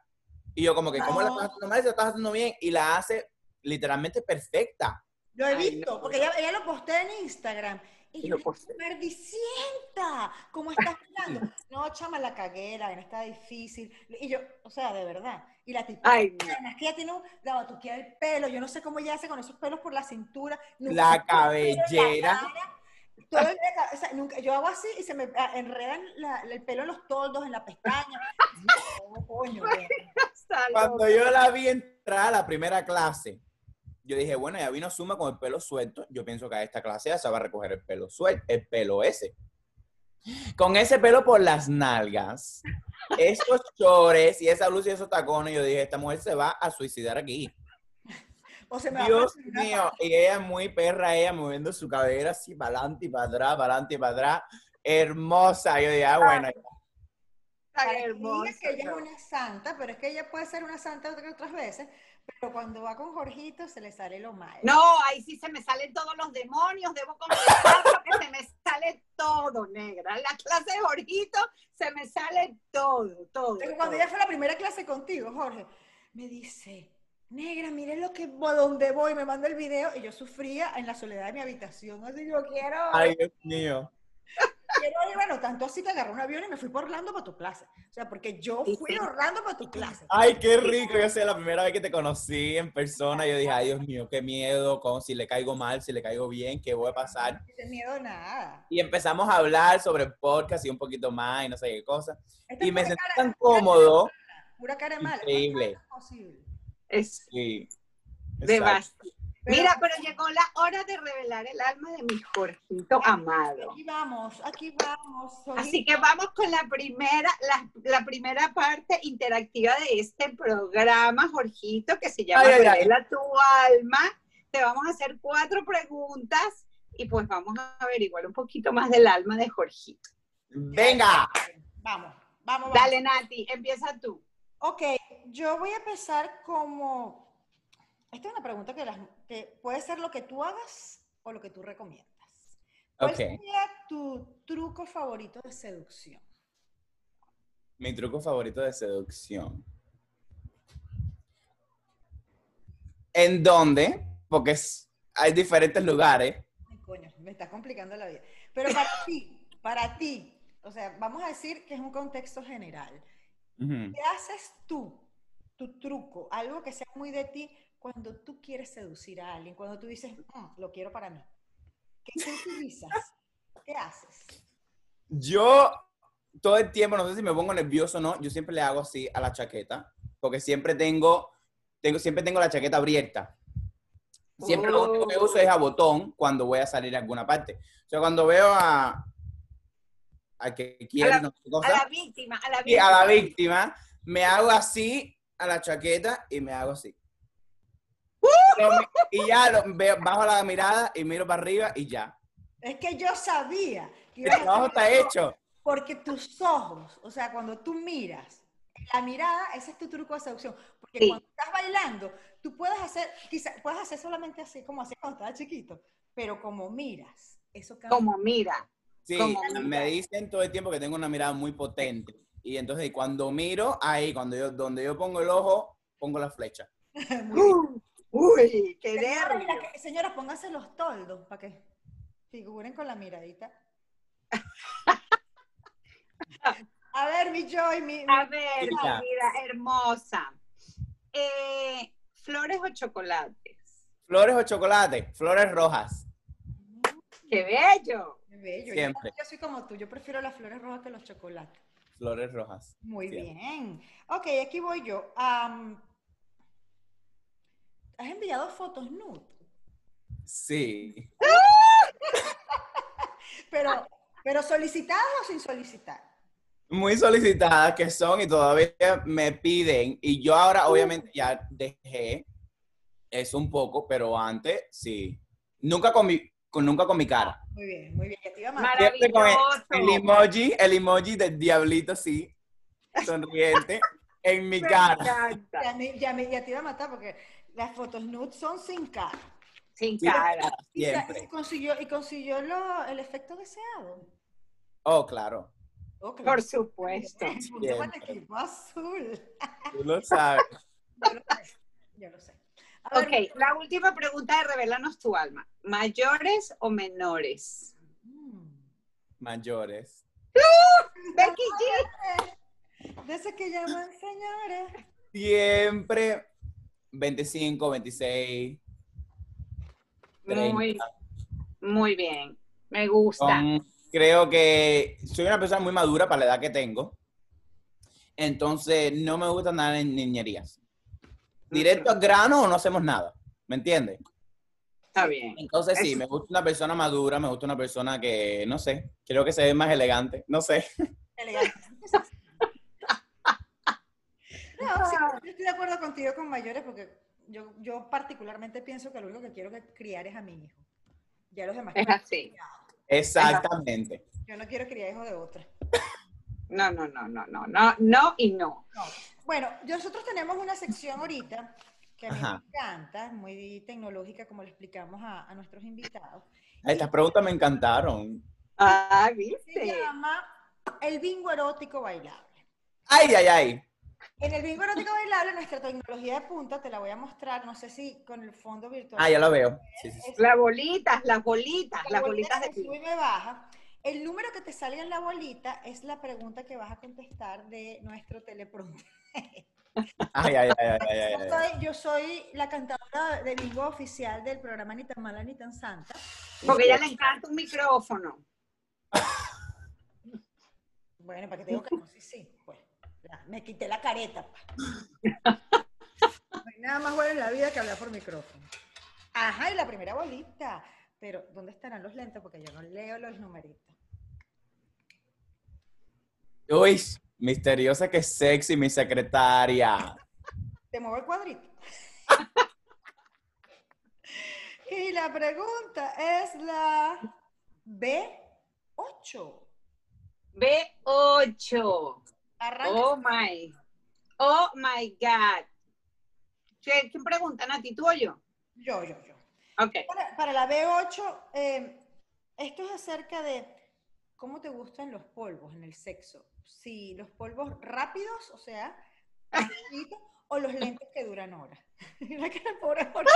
Y yo como que, ¿cómo No. estás haciendo mal? Si las estás haciendo bien. Y la hace literalmente perfecta. Lo he Ay, visto, no. porque ella, ella lo postea en Instagram. Y yo, perdicienta, ¿cómo estás hablando? No, chama, la cagué, la vaina está difícil. Y yo, o sea, de verdad. Y la tipa, Ay, no. además que ella tiene un, la batuquea del pelo, yo no sé cómo ella hace con esos pelos por la cintura. La cabellera. cara, el o sea, nunca, yo hago así y se me ah, enredan la- el pelo en los toldos, en la pestaña. Coño, Cuando yo la vi entrar a la primera clase, yo dije, bueno, ya vino Suma con el pelo suelto. Yo pienso que a esta clase ya se va a recoger el pelo suelto, el pelo ese. Con ese pelo por las nalgas, esos chores y esa luz y esos tacones, yo dije, esta mujer se va a suicidar aquí. O se me va a Dios mío, y ella muy perra, ella moviendo su cabellera así para adelante y para atrás, para adelante y para atrás. Hermosa. Yo dije, ah, bueno, para que hermosa, que ella es una santa, pero es que ella puede ser una santa otras veces, pero cuando va con Jorgito se le sale lo mal. No, ahí sí se me salen todos los demonios, debo confesar que se me sale todo, negra. En la clase de Jorgito se me sale todo, todo. Pero cuando todo. ella fue a la primera clase contigo, Jorge, me dice, negra, mire lo que, donde voy, me manda el video, y yo sufría en la soledad de mi habitación, así yo quiero, ay, Dios mío. Quiero ir, bueno, tanto así que agarré un avión y me fui por Orlando para tu clase, o sea, porque yo fui sí. a Orlando para tu clase. Ay, qué rico. Yo sé, la primera vez que te conocí en persona, yo dije, ay, Dios mío, qué miedo, con si le caigo mal, si le caigo bien, qué voy a pasar. No te miedo nada. Y empezamos a hablar sobre el podcast y un poquito más y no sé qué cosa. Esta Y me sentí cara- tan cómodo pura cara de mal. Increíble. Es posible. Es Sí. de Exacto. Mira, pero llegó la hora de revelar el alma de mi Jorgito amado. Aquí vamos, aquí vamos. Así que vamos con la primera, la, la primera parte interactiva de este programa, Jorgito, que se llama Ay, ay, ay. Revela tu alma. Te vamos a hacer cuatro preguntas y pues vamos a averiguar un poquito más del alma de Jorgito. Venga. Vamos, vamos, vamos. Dale, Nati, empieza tú. Ok, yo voy a empezar como... Esta es una pregunta que, las- que puede ser lo que tú hagas o lo que tú recomiendas. ¿Cuál Ok. sería tu truco favorito de seducción? Mi truco favorito de seducción. ¿En dónde? Porque es- hay diferentes lugares. Ay, coño, me está complicando la vida. Pero para ti, para ti, o sea, vamos a decir que es un contexto general. ¿Qué haces tú? Tu truco, algo que sea muy de ti cuando tú quieres seducir a alguien, cuando tú dices, "Mm, lo quiero para mí. ¿Qué qué utilizas? ¿Qué haces? Yo todo el tiempo, no sé si me pongo nervioso o no, yo siempre le hago así a la chaqueta, porque siempre tengo, tengo, siempre tengo la chaqueta abierta. Siempre lo único que uso es a botón cuando voy a salir a alguna parte. O sea, cuando veo a, a que quiere la- no sé A la víctima, a la víctima. a la víctima, me hago así a la chaqueta y me hago así. Me- y ya lo- veo- bajo la mirada y miro para arriba y ya. Es que yo sabía que El trabajo está hecho. Porque tus ojos, o sea, cuando tú miras, la mirada, ese es tu truco de seducción. Porque Sí. cuando estás bailando, tú puedes hacer, quizás puedes hacer solamente así, como hacías cuando estabas chiquito, pero como miras, eso cambia. Como mira. Sí, Como me dicen todo el tiempo que tengo una mirada muy potente. Y entonces cuando miro, ahí, cuando yo, donde yo pongo el ojo, pongo la flecha. Uh, uy, qué Señoras, nervio. señoras, pónganse los toldos para que figuren con la miradita. A ver, mi Joy, mi, mi- A ver, mi Chica. vida hermosa. Eh, ¿Flores o chocolates? ¿Flores o chocolate? Flores rojas. ¡Qué bello! Qué bello. Yo- Siempre. Yo, soy como tú, yo prefiero las flores rojas que los chocolates. Flores rojas. Muy Siempre. bien. Ok, aquí voy yo. Am, ¿Has enviado fotos nude? Sí. Pero, pero solicitadas o sin solicitar. Muy solicitadas que son y todavía me piden. Y yo ahora obviamente ya dejé eso un poco, pero antes sí. Nunca con mi, con, nunca con mi cara. Muy bien, muy bien. Ya te iba el, emoji, el emoji del diablito así, sonriente, en mi cara. Ya, me- ya me- ya te iba a matar porque las fotos nude son sin cara. Sin Sí, cara. Y, y consiguió, y consiguió lo- el efecto deseado. Oh, claro. Oh, claro. Por supuesto. El Siempre. equipo azul. Tú lo sabes. Yo lo sé. Yo lo sé. A ver, Ok, la última pregunta de Revelanos tu alma. ¿Mayores o menores? Mayores. Becky G. De ese que llaman señores. Siempre 25, 26. 30. Muy, muy bien. Me gusta. Creo que soy una persona muy madura para la edad que tengo. Entonces, no me gusta nada en niñerías. Directo al grano o no hacemos nada. ¿Me entiendes? Está bien. Entonces, sí, Eso- me gusta una persona madura, me gusta una persona que, no sé, creo que se ve más elegante. No sé. Elegante. No, sí, yo estoy de acuerdo contigo con mayores porque yo, yo particularmente pienso que lo único que quiero que criar es a mi hijo. Ya los demás. Es así. Exactamente. Yo no quiero criar hijos de otra. No, no, no, no, no, no, no y no. No. Bueno, nosotros tenemos una sección ahorita que a mí Ajá. me encanta, muy tecnológica, como le explicamos a, a nuestros invitados. Estas preguntas me encantaron. Ah, Se ¿viste? llama el bingo erótico bailable. Ay, ay, ay. En el bingo erótico bailable, nuestra tecnología de punta, te la voy a mostrar, no sé si con el fondo virtual. Ah, ya lo veo. Sí, sí, sí. Es- Las bolitas, las bolitas, la las bolita bolitas de se sube y me baja. El número que te salga en la bolita es la pregunta que vas a contestar de nuestro teleprompter. Ay, ay, ay, ay, ay, ay, Yo ay. soy, yo soy la cantadora de bingo oficial del programa Ni tan mala ni tan santa. Porque ella le encanta un micrófono. Bueno, para que te digo que no, sí, sí, pues. Ya, me quité la careta. pa. No hay nada más bueno en la vida que hablar por micrófono. Ajá, y la primera bolita. Pero, ¿dónde estarán los lentes? Porque yo no leo los numeritos. Uy, misteriosa que sexy, mi secretaria. Te muevo el cuadrito. y la pregunta es la B8. B8. Arranca. Oh my. Oh my God. ¿Quién pregunta, Nati? ¿Tú o yo? Yo, yo, yo. Ok. Para, para la B8, eh, esto es acerca de cómo te gustan los polvos en el sexo. Si los polvos rápidos, o sea, o los lentes que duran horas. Mira que la pobre Jorge.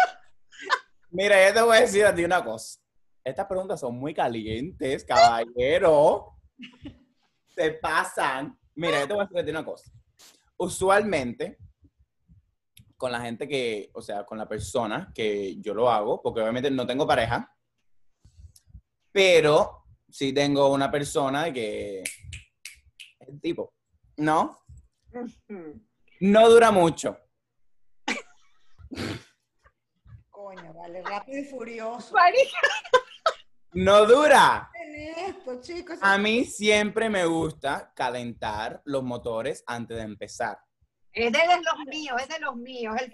Mira, yo te voy a decir a ti una cosa. Estas preguntas son muy calientes, caballero. Se pasan. Mira, yo te voy a decir a ti una cosa. Usualmente, con la gente que, o sea, con la persona que yo lo hago, porque obviamente no tengo pareja, pero sí tengo una persona de que es el tipo, ¿no? No dura mucho. Coño, vale, rápido y furioso. No dura. En esto, chicos. A mí siempre me gusta calentar los motores antes de empezar. Es de los míos, es de los míos. El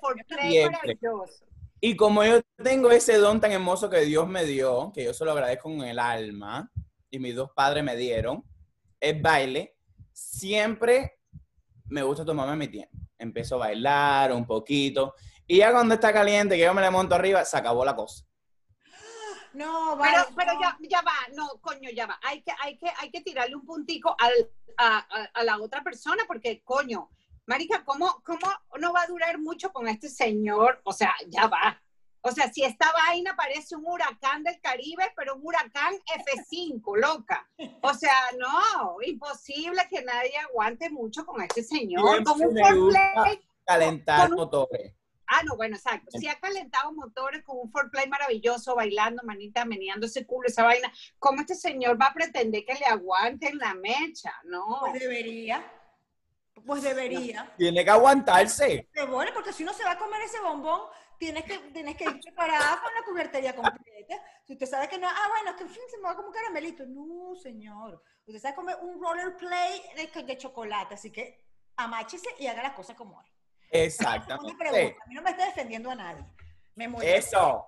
Siempre. maravilloso. Y como yo tengo ese don tan hermoso que Dios me dio, que yo se lo agradezco con el alma, y mis dos padres me dieron, es baile, siempre me gusta tomarme mi tiempo. Empiezo a bailar un poquito, y ya cuando está caliente, que yo me le monto arriba, se acabó la cosa. No, vale. Pero, pero no. ya, ya va, no, coño, ya va. Hay que, hay que, hay que tirarle un puntico al, a, a- a la otra persona porque, coño, Marica, ¿cómo, ¿cómo no va a durar mucho con este señor? O sea, ya va. O sea, si esta vaina parece un huracán del Caribe, pero un huracán F5, loca. O sea, no, imposible que nadie aguante mucho con este señor. Con un foreplay. Calentar un- motores. Ah, no, bueno, exacto. Si ha calentado motores con un foreplay maravilloso, bailando, manita, meneando ese culo, esa vaina, ¿cómo este señor va a pretender que le aguanten la mecha? No. Pues debería. Pues debería. Tiene que aguantarse. Pero bueno, porque si uno se va a comer ese bombón, tienes que, tienes que ir preparada con la cubertería completa. Si usted sabe que no, ah, bueno, es que en fin, se me va como un caramelito. No, señor. Usted sabe comer un roller play de, de chocolate, así que amáchese y haga las cosas como es. Exactamente. pregunta, a mí no me está defendiendo a nadie. Me molesta. Eso.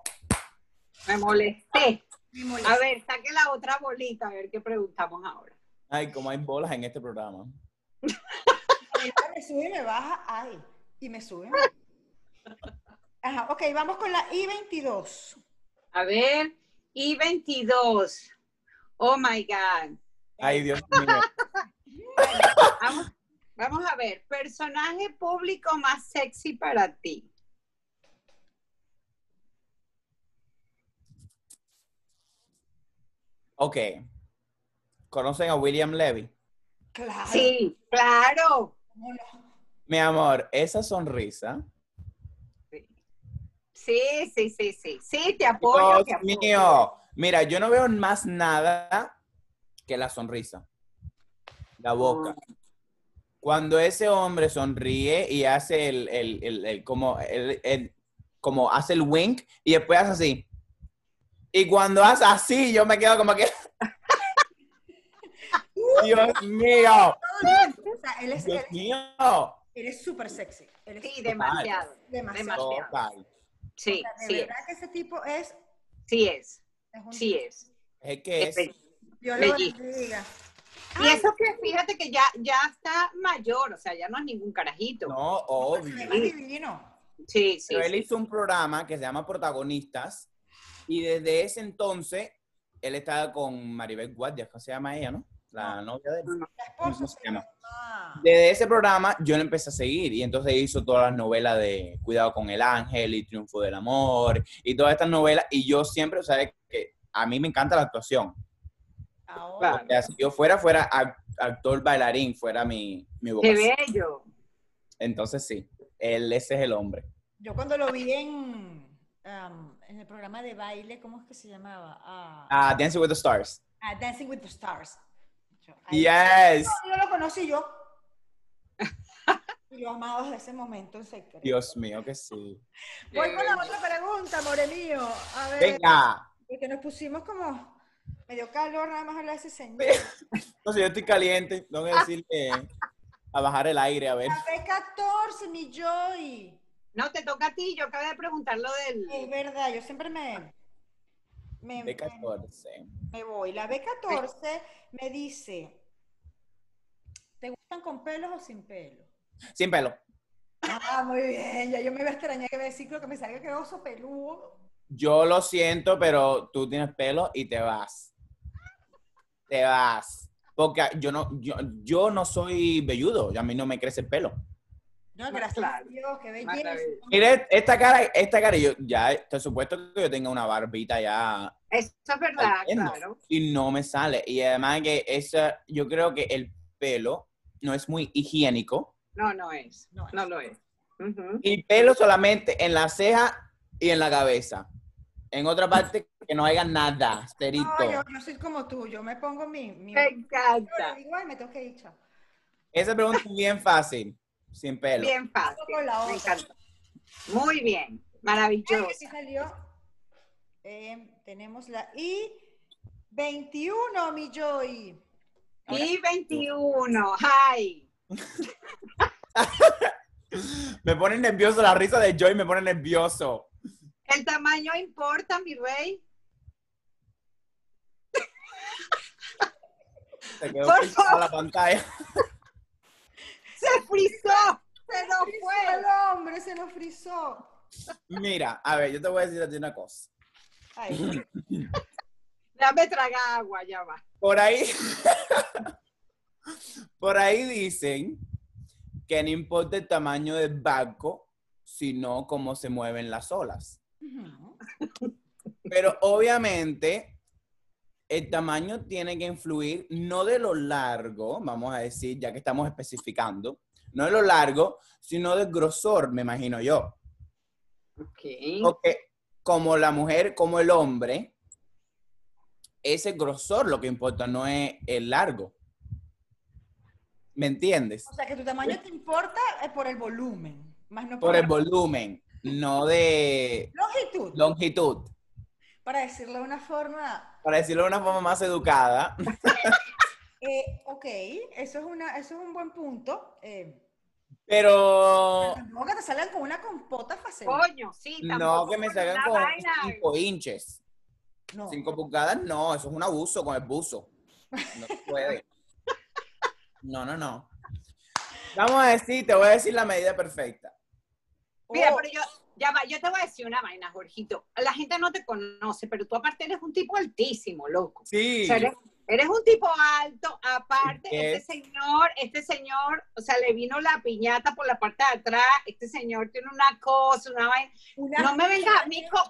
Me molesté. me. A ver, saque la otra bolita, a ver qué preguntamos ahora. Ay, como hay bolas en este programa. Esta me sube y me baja, ay, y me sube. Ajá, ok, vamos con la I-22. A ver, y 22. Oh my God. Ay, Dios mío. Vamos, vamos a ver, personaje público más sexy para ti. Ok. ¿Conocen a William Levy? Claro. Sí, claro. Mi amor, esa sonrisa. Sí, sí, sí, sí. Sí, te apoyo. te Dios apoyo. mío. Mira, yo no veo más nada que la sonrisa. La boca. Cuando ese hombre sonríe y hace el, el- el- el- como, el- el- como hace el wink y después hace así. Y cuando hace así, yo me quedo como que. Dios mío. O sea, él es él Dios mío. él es súper sexy. Él es Sí, demasiado. demasiado. demasiado. Sí, O sea, de sí, verdad que ese tipo es, sí es. es un Sí es. Es que es. Dios lo bendiga. Y eso que fíjate que ya, ya está mayor, o sea, ya no es ningún carajito. No, obvio. más divino. Sí, sí. Pero él sí. hizo un programa que se llama Protagonistas y desde ese entonces él estaba con Maribel Guardia, ¿cómo se llama ella, no? La novia de él. La esposa ¿Cómo se se llama? llama- Desde ese programa yo lo empecé a seguir y entonces hizo todas las novelas de Cuidado con el Ángel y Triunfo del Amor y todas estas novelas y yo siempre, o sea, que a mí me encanta la actuación. Ahora, O sea, si yo fuera, fuera ac- actor bailarín, fuera mi, mi Qué vocación. bello. Entonces sí, él, ese es el hombre. yo cuando lo vi en, um, en el programa de baile, ¿cómo es que se llamaba? Ah, Ah, Dancing with the Stars. ah, Dancing with the Stars. Ahí- Yes. Yo lo conocí yo. Y lo amado desde ese momento en secreto. Dios mío, que sí. Voy con la otra pregunta, more mío. A ver, Venga. porque nos pusimos como medio calor nada más hablar de ese señor. No sé, yo estoy caliente. Tengo que decirle a bajar el aire, a ver. La P14, mi Joy. No, te toca a ti. Yo acabo de preguntar lo del. Es verdad, yo siempre me, me, De me, 14. me voy. La B14 me dice, ¿te gustan con pelos o sin pelo? Sin pelo. Ah, muy bien, ya yo me iba a extrañar que me decir que me salga que oso peludo. Yo lo siento, pero tú tienes pelo y te vas. Te vas. Porque yo no, yo, yo no soy velludo, a mí no me crece el pelo. No, gracias Claro. a Dios, qué belleza. Mire, esta cara, esta cara, yo ya, te supuesto que yo tenga una barbita ya Eso es verdad, claro. y no me sale. Y además que esa, yo creo que el pelo no es muy higiénico. No, no es. No es. No lo es. Ujú. Y pelo solamente en la ceja y en la cabeza. En otra parte que no haya nada, esterito. No, yo, yo soy como tú, yo me pongo mi... mi Me encanta. igual me tengo que ir, chao. Esa pregunta es bien fácil, sin pelo. Bien fácil. Me encanta. Muy bien. Maravilloso. salió. Eh, tenemos la I-21, mi Joy. Y 21. ¡Ay! Me pone nervioso, la risa de Joy me pone nervioso. ¿El tamaño importa, mi rey? Se quedó Por favor. la pantalla. ¡Se frizó! ¡Se nos fue! el hombre, se nos frizó. Mira, a ver, yo te voy a decir a ti una cosa. Ay, Dame traga agua, ya va. Por ahí, por ahí dicen que no importa el tamaño del barco, sino cómo se mueven las olas. Pero obviamente el tamaño tiene que influir no de lo largo, vamos a decir, ya que estamos especificando, no de lo largo, sino del grosor, me imagino yo. Ok. Porque como la mujer, como el hombre, es el grosor lo que importa, no es el largo. ¿Me entiendes? O sea, que tu tamaño te importa eh, por el volumen, más no Por por, el la volumen, no de longitud. longitud. Para decirlo de una forma, Para decirlo de una forma más educada, eh, ok, eso es, una, eso es un buen punto. Eh, pero tampoco que te salgan con una compota fácil. Coño, sí, no que me salgan con vaina. 5 inches. No. 5 pulgadas, no, eso es un abuso con el buzo. No se puede. No, no, no. Vamos a decir, te voy a decir la medida perfecta. Mira, Oh, pero yo, ya va, yo te voy a decir una vaina, Jorgito. La gente no te conoce, pero tú aparte eres un tipo altísimo, loco. Sí. O sea, eres, eres un tipo alto, aparte, ¿Qué este señor, este señor, o sea, le vino la piñata por la parte de atrás, este señor tiene una cosa, una vaina. una- No me venga a mí con,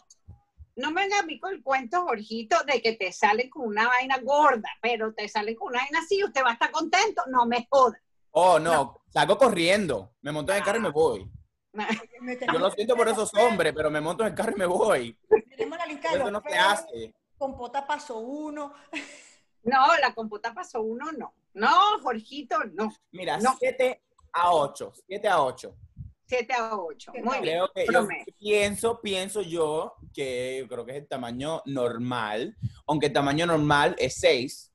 no me venga a mí con el cuento, Jorgito, de que te salen con una vaina gorda, pero te salen con una vaina así, usted va a estar contento, no me joda. Oh, no, salgo corriendo. Me monto en el carro y me voy. Yo lo siento por esos hombres, pero me monto en el carro y me voy. Tenemos la lista de los no se hace. Compota paso uno. No, la compota pasó uno, no. No, Jorgito, no. Mira, No. 7 a 8. 7 a 8. 7 a 8. Muy bien. Que yo pienso, pienso yo que yo creo que es el tamaño normal, aunque el tamaño normal es 6,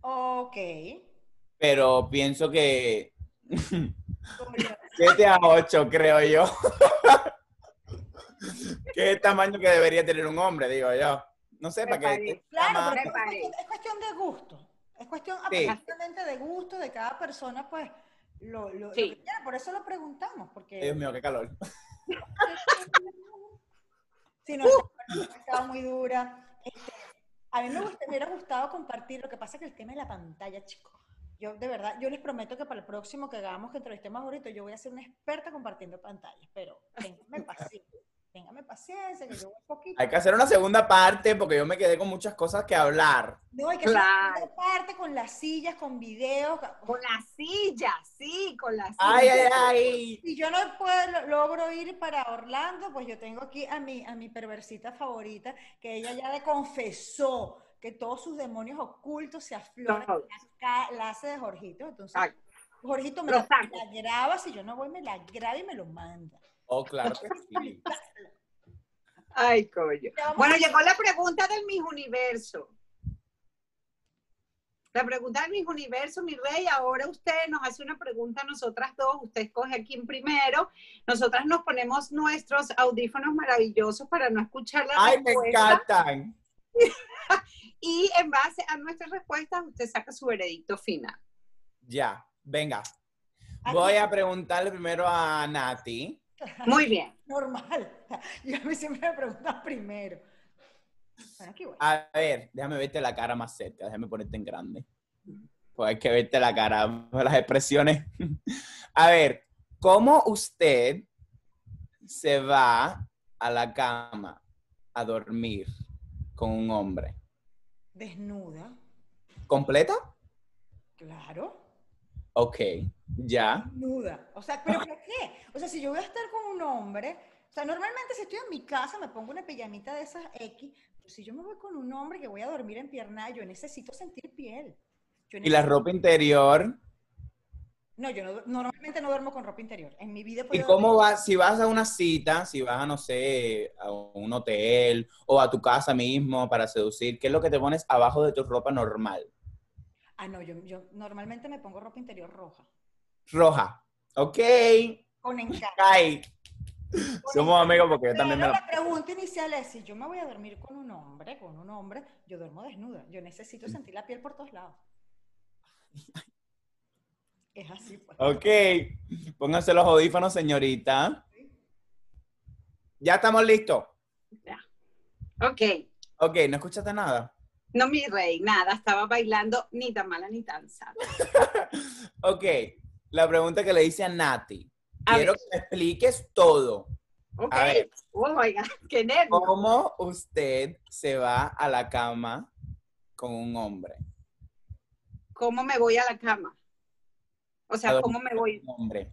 Ok. pero pienso que 7 a 8, creo yo. que el tamaño que debería tener un hombre, digo yo. No sé, para qué. Claro, pero es cuestión, es cuestión de gusto. Es cuestión Sí. absolutamente de gusto de cada persona, pues, lo, lo, lo Sí. que quiera. Por eso lo preguntamos, porque Dios mío, qué calor. si no, esta estaba muy dura. Este, a mí me, gust- me hubiera gustado compartir, lo que pasa es que el tema de la pantalla, chicos. Yo, de verdad, yo les prometo que para el próximo que hagamos, que entrevistemos ahorita, yo voy a ser una experta compartiendo pantallas, pero téngame paciencia, téngame paciencia, que yo voy un poquito. Hay que hacer una segunda parte porque yo me quedé con muchas cosas que hablar. No, hay que hacer una parte con las sillas, con videos. Con la silla, sí, con la silla. Ay, ay, ay. Si yo no puedo, logro ir para Orlando, pues yo tengo aquí a mi, a mi perversita favorita, que ella ya le confesó que todos sus demonios ocultos se afloran en la, hace de Jorgito. Entonces, Ay. Jorgito me la, graba, si yo no voy, me la graba y me lo manda. Oh, claro que sí. Ay, coño. Bueno, llegó la pregunta del Miss Universo. La pregunta del Miss Universo, mi rey, ahora usted nos hace una pregunta a nosotras dos, usted escoge a quién primero, nosotras nos ponemos nuestros audífonos maravillosos para no escuchar la Ay, me respuesta encantan. y en base a nuestras respuestas usted saca su veredicto final. Ya, venga. Voy a preguntarle primero a Nati. Muy bien. Normal. Y a mí siempre me preguntan primero. Bueno, aquí voy. A ver, déjame verte la cara más cerca, déjame ponerte en grande. Pues hay que verte la cara, las expresiones. A ver, ¿cómo usted se va a la cama a dormir con un hombre? Desnuda. ¿Completa? Claro. Ok, ya. Desnuda. O sea, ¿pero por qué? O sea, si yo voy a estar con un hombre, o sea, normalmente si estoy en mi casa me pongo una pijamita de esas X, pero si yo me voy con un hombre que voy a dormir en pierna, yo necesito sentir piel. Yo ¿Y la ropa interior? No, yo no- normalmente no duermo con ropa interior. En mi vida ¿Y cómo dormir- vas? Si vas a una cita, si vas a, no sé, a un hotel o a tu casa mismo para seducir, ¿qué es lo que te pones abajo de tu ropa normal? Ah, no, yo, yo normalmente me pongo ropa interior roja. Roja. Ok. Con encaje. Ay. Somos amigos porque yo también me lo... la pregunta inicial es, si yo me voy a dormir con un hombre, con un hombre, yo duermo desnuda. Yo necesito sentir la piel por todos lados. Es así, pues. Ok. Pónganse los audífonos, señorita. Ya estamos listos. Ok. Ok, ¿no escuchaste nada? No, mi rey, nada, estaba bailando ni tan mala ni tan sana. Ok. La pregunta que le hice a Nati. A Quiero ver. que me expliques todo. Ok. A ver. Oh my God, qué nervio. ¿Cómo usted se va a la cama con un hombre? ¿Cómo me voy a la cama? O sea, ¿cómo me voy? hombre.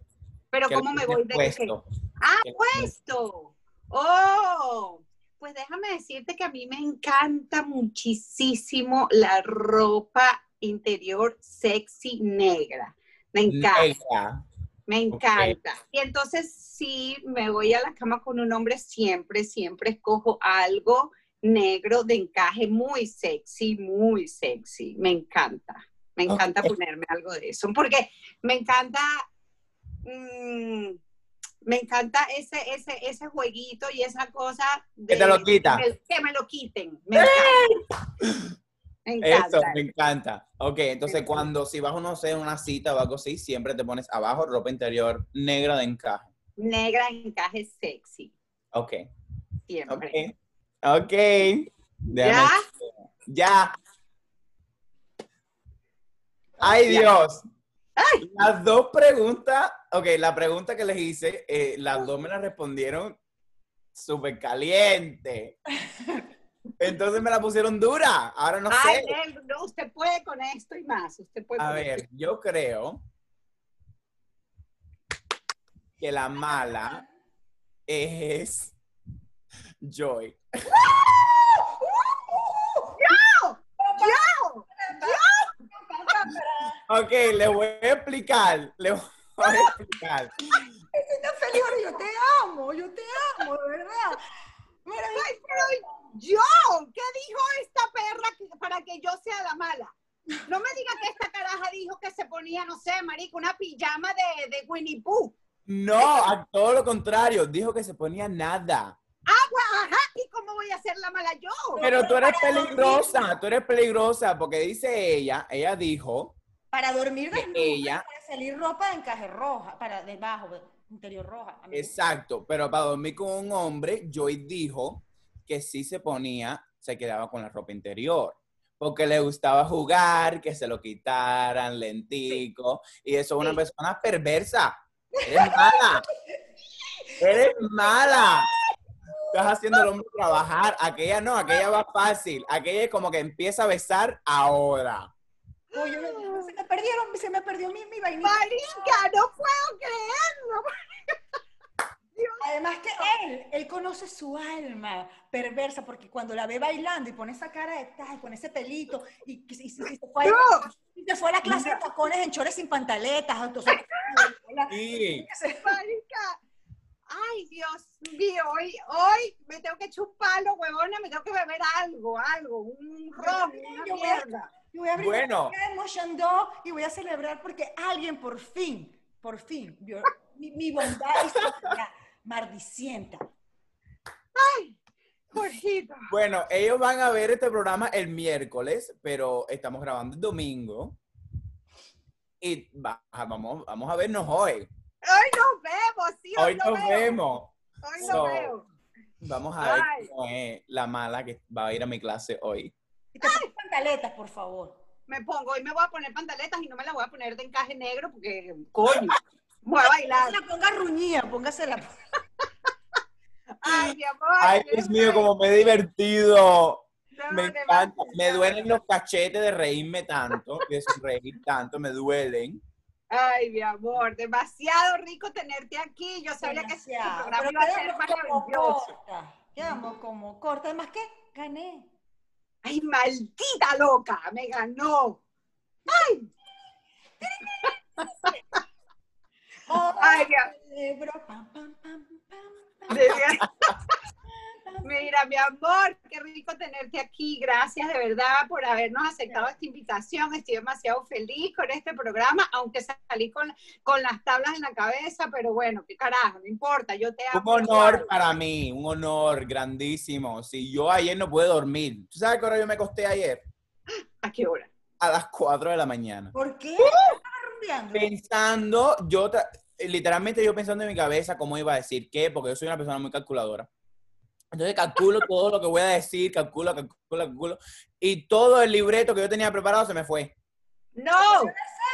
Pero ¿Qué ¿cómo me voy de puesto? Ah, ¿Qué le puesto. Oh, pues déjame decirte que a mí me encanta muchísimo la ropa interior sexy negra. Me encanta, Negra. me encanta. Y entonces si me voy a la cama con un hombre, siempre, siempre escojo algo negro de encaje muy sexy, muy sexy. Me encanta. Me encanta ponerme algo de eso. Porque me encanta. mm, me encanta ese, ese, ese jueguito y esa cosa. Que te lo quita. Que me, que me lo quiten. Me encanta. Me encanta. Eso, me encanta. Ok, entonces cuando si vas, no sé, a una cita o algo así, siempre te pones abajo ropa interior negra de encaje. Negra encaje sexy. Ok, Siempre. ok, ok. Déjame- ¿Ya? Ya. Ay. Dios. Las dos preguntas, ok, la pregunta que les hice, eh, las dos me las respondieron súper caliente. Entonces me la pusieron dura. Ahora no Ay, sé. Nel, no, usted puede con esto y más. Usted puede A ver, yo creo que la mala es Joy. ¡Yo! Ok, le voy a explicar. Le voy a explicar. Estoy tan feliz, ahora, yo te amo, yo te amo, de verdad. Ay, pero yo, ¿qué dijo esta perra para que yo sea la mala? No me diga que esta caraja dijo que se ponía, no sé, marico, una pijama de, de Winnie Pooh. No, a todo lo contrario. Dijo que se ponía nada. Ah, pues, ajá, ¿y cómo voy a ser la mala yo? Pero tú eres peligrosa, tú eres peligrosa porque dice ella, ella dijo para dormir desnuda, ella, para salir ropa de encaje roja, para debajo, de- interior roja. Exacto, pero para dormir con un hombre, Joy dijo que sí se ponía, se quedaba con la ropa interior. Porque le gustaba jugar, que se lo quitaran, lentico. Y eso es una Sí. persona perversa. Eres mala. Eres mala. Estás haciendo al hombre trabajar. Aquella no, aquella va fácil. Aquella es como que empieza a besar ahora. Oye, se me perdieron, se me perdió mi, mi vainita. Marica, no puedo creerlo. Dios Además que él, él conoce su alma perversa, porque cuando la ve bailando y pone esa cara de tal, con ese pelito, y, y- y se fue a, No. y se fue a la clase de tacones en chores sin pantaletas, entonces, Sí. Marica. Ay, Dios mío, hoy, hoy me tengo que chupar huevona, me tengo que beber algo, algo, un ron, una Yo voy a- mierda. Y voy a abrir Bueno. la Mochandó y voy a celebrar porque alguien por fin, por fin, vio mi, mi bondad y solidaridad maldicienta. Jorgito. Bueno, ellos van a ver este programa el miércoles, pero estamos grabando el domingo. Y va- vamos, vamos a vernos hoy. Hoy nos vemos, sí, hoy, Hoy nos vemos. vemos. Hoy nos So, vemos. Vamos a ver Ay. cómo es la mala que va a ir a mi clase hoy. Y te pones pantaletas, por favor. Me pongo, hoy me voy a poner pantaletas y no me las voy a poner de encaje negro porque, coño, voy a bailar. La ponga ruñida, póngasela. Ay, mi amor. Ay, Dios mío, como me he divertido. No, Me encanta. Me duelen los cachetes de reírme tanto, de sonreír tanto, me duelen. Ay, mi amor, demasiado rico tenerte aquí. Yo sabía que este Demasiado. programa Pero iba a ser maravilloso. Quedamos como corta. Además que gané. Ay, maldita loca, me ganó. Oh, Ay, mi- Mira, mi amor, qué rico tenerte aquí. Gracias de verdad por habernos aceptado esta invitación. Estoy demasiado feliz con este programa, aunque salí con, con las tablas en la cabeza, pero bueno, qué carajo, no importa, yo te Un amo. honor igual. para mí, un honor grandísimo. Si yo ayer no pude dormir, ¿tú sabes qué hora yo me acosté ayer? ¿A qué hora? A las 4 de la mañana. ¿Por qué? Rumbeando. Pensando, yo literalmente yo pensando en mi cabeza cómo iba a decir qué, porque yo soy una persona muy calculadora. Entonces calculo todo lo que voy a decir, calculo, calculo, calculo. Y todo el libreto que yo tenía preparado se me fue. No,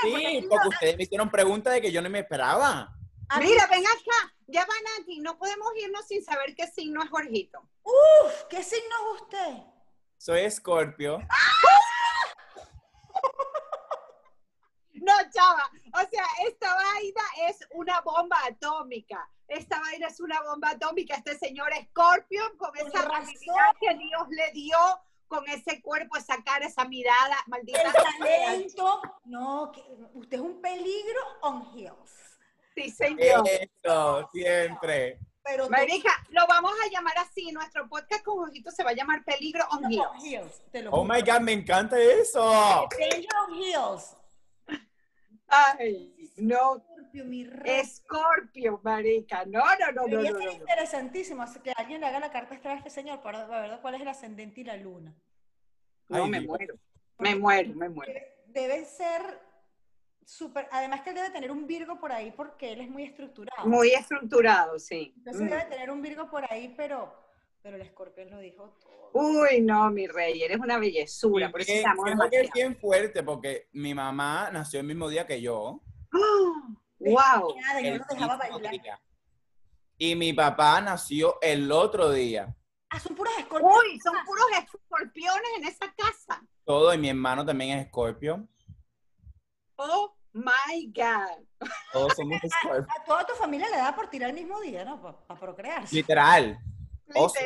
Sí, porque ustedes me hicieron preguntas de que yo no me esperaba. A mira, ven acá. Ya van aquí, no podemos irnos sin saber qué signo es Jorgito. Uf, ¿qué signo es usted? Soy Escorpio. No, chava. O sea, esta vaina es una bomba atómica. Esta vaina es una bomba atómica. Este señor Scorpion, con esa razón. habilidad que Dios le dio, con ese cuerpo, esa cara, esa mirada, maldita. El talento. No, que usted es un peligro on heels. Sí, señor. Eso, siempre. Pero Marica, lo vamos a llamar así. Nuestro podcast con Jorgito se va a llamar Peligro on Heels. on heels, te lo Oh my God, me encanta eso. Peligro on heels. Ay, no. Scorpio, mi rey. Escorpio, marica. No, no, no, no, no, ser no, no. interesantísimo que alguien le haga la carta astral a este señor para ver cuál es el ascendente y la luna. No, Ay, me Dios. muero. Me muero, me muero. Debe, debe ser súper, además que él debe tener un Virgo por ahí porque él es muy estructurado. Muy estructurado, sí. Entonces Mm. debe tener un Virgo por ahí, pero, pero el escorpión lo dijo todo. Uy, no, mi rey, eres una bellezura, por eso que es bien fuerte porque mi mamá nació el mismo día que yo. ¡Ah! ¡Wow! Nada, yo el no lo dejaba mismo bailar. día. Y mi papá nació el otro día. Ah, son puros escorpios. Uy, son puros escorpiones en esa casa. Todo, y mi hermano también es Scorpio. Oh my God. Todos somos Scorpio. A toda tu familia le da por tirar el mismo día, ¿no? Para procrearse. Literal. Oh, sí.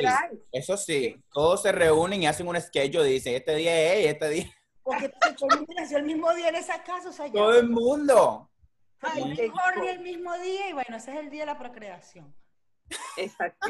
Eso sí, todos se reúnen y hacen un schedule dicen, este día es, este día. Porque todo el mundo nació el mismo día en esa casa, o sea, ya. Todo el mundo. Ay, un Jordi el mismo día y bueno, ese es el día de la procreación. Exacto.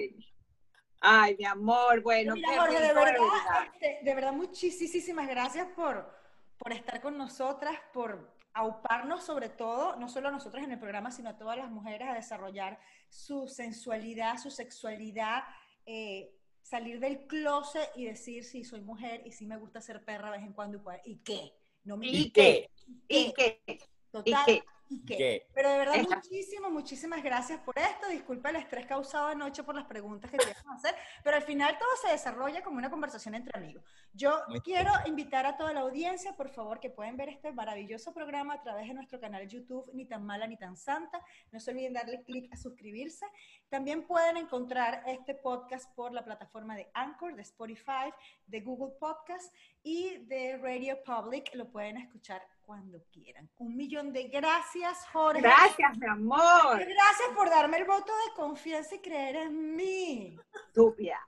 Ay, mi amor, bueno, Mira, qué Jorge, de verdad, verdad. este, de verdad, muchísimas gracias por, por estar con nosotras, por auparnos sobre todo, no solo a nosotros en el programa, sino a todas las mujeres a desarrollar su sensualidad, su sexualidad, eh, salir del closet y decir, sí, soy mujer y sí me gusta ser perra de vez en cuando y, ¿y qué? No me ¿Y ¿Y qué? ¿Y qué? ¿Y Total, qué? ¿Y qué? ¿Qué? Pero de verdad, Esa. muchísimas, muchísimas gracias por esto. Disculpa el estrés causado anoche por las preguntas que te íbamos a hacer, pero al final todo se desarrolla como una conversación entre amigos. Yo Muy quiero invitar a toda la audiencia, por favor, que pueden ver este maravilloso programa a través de nuestro canal YouTube, Ni tan mala ni tan santa. No se olviden darle clic a suscribirse, También pueden encontrar este podcast por la plataforma de Anchor, de Spotify, de Google Podcast y de Radio Public. Lo pueden escuchar cuando quieran. Un millón de gracias, Jorge. Gracias, mi amor. Gracias por darme el voto de confianza y creer en mí. Estúpida.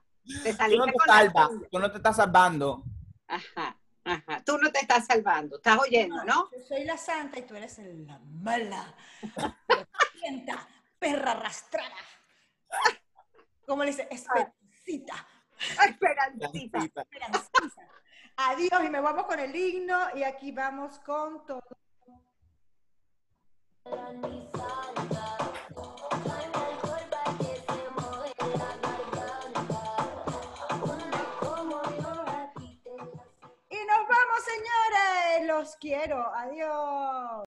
Te Tú no te salvas, tú no te estás salvando. Ajá, ajá. Tú no te estás salvando. Estás oyendo, ¿no? Yo soy la santa y tú eres la mala. Sienta, perra arrastrada. ¿Cómo le dice? Esperancita. Esperancita. Esperancita. Adiós y me vamos con el himno y aquí vamos con todo. Y nos vamos, señores. Los quiero. Adiós.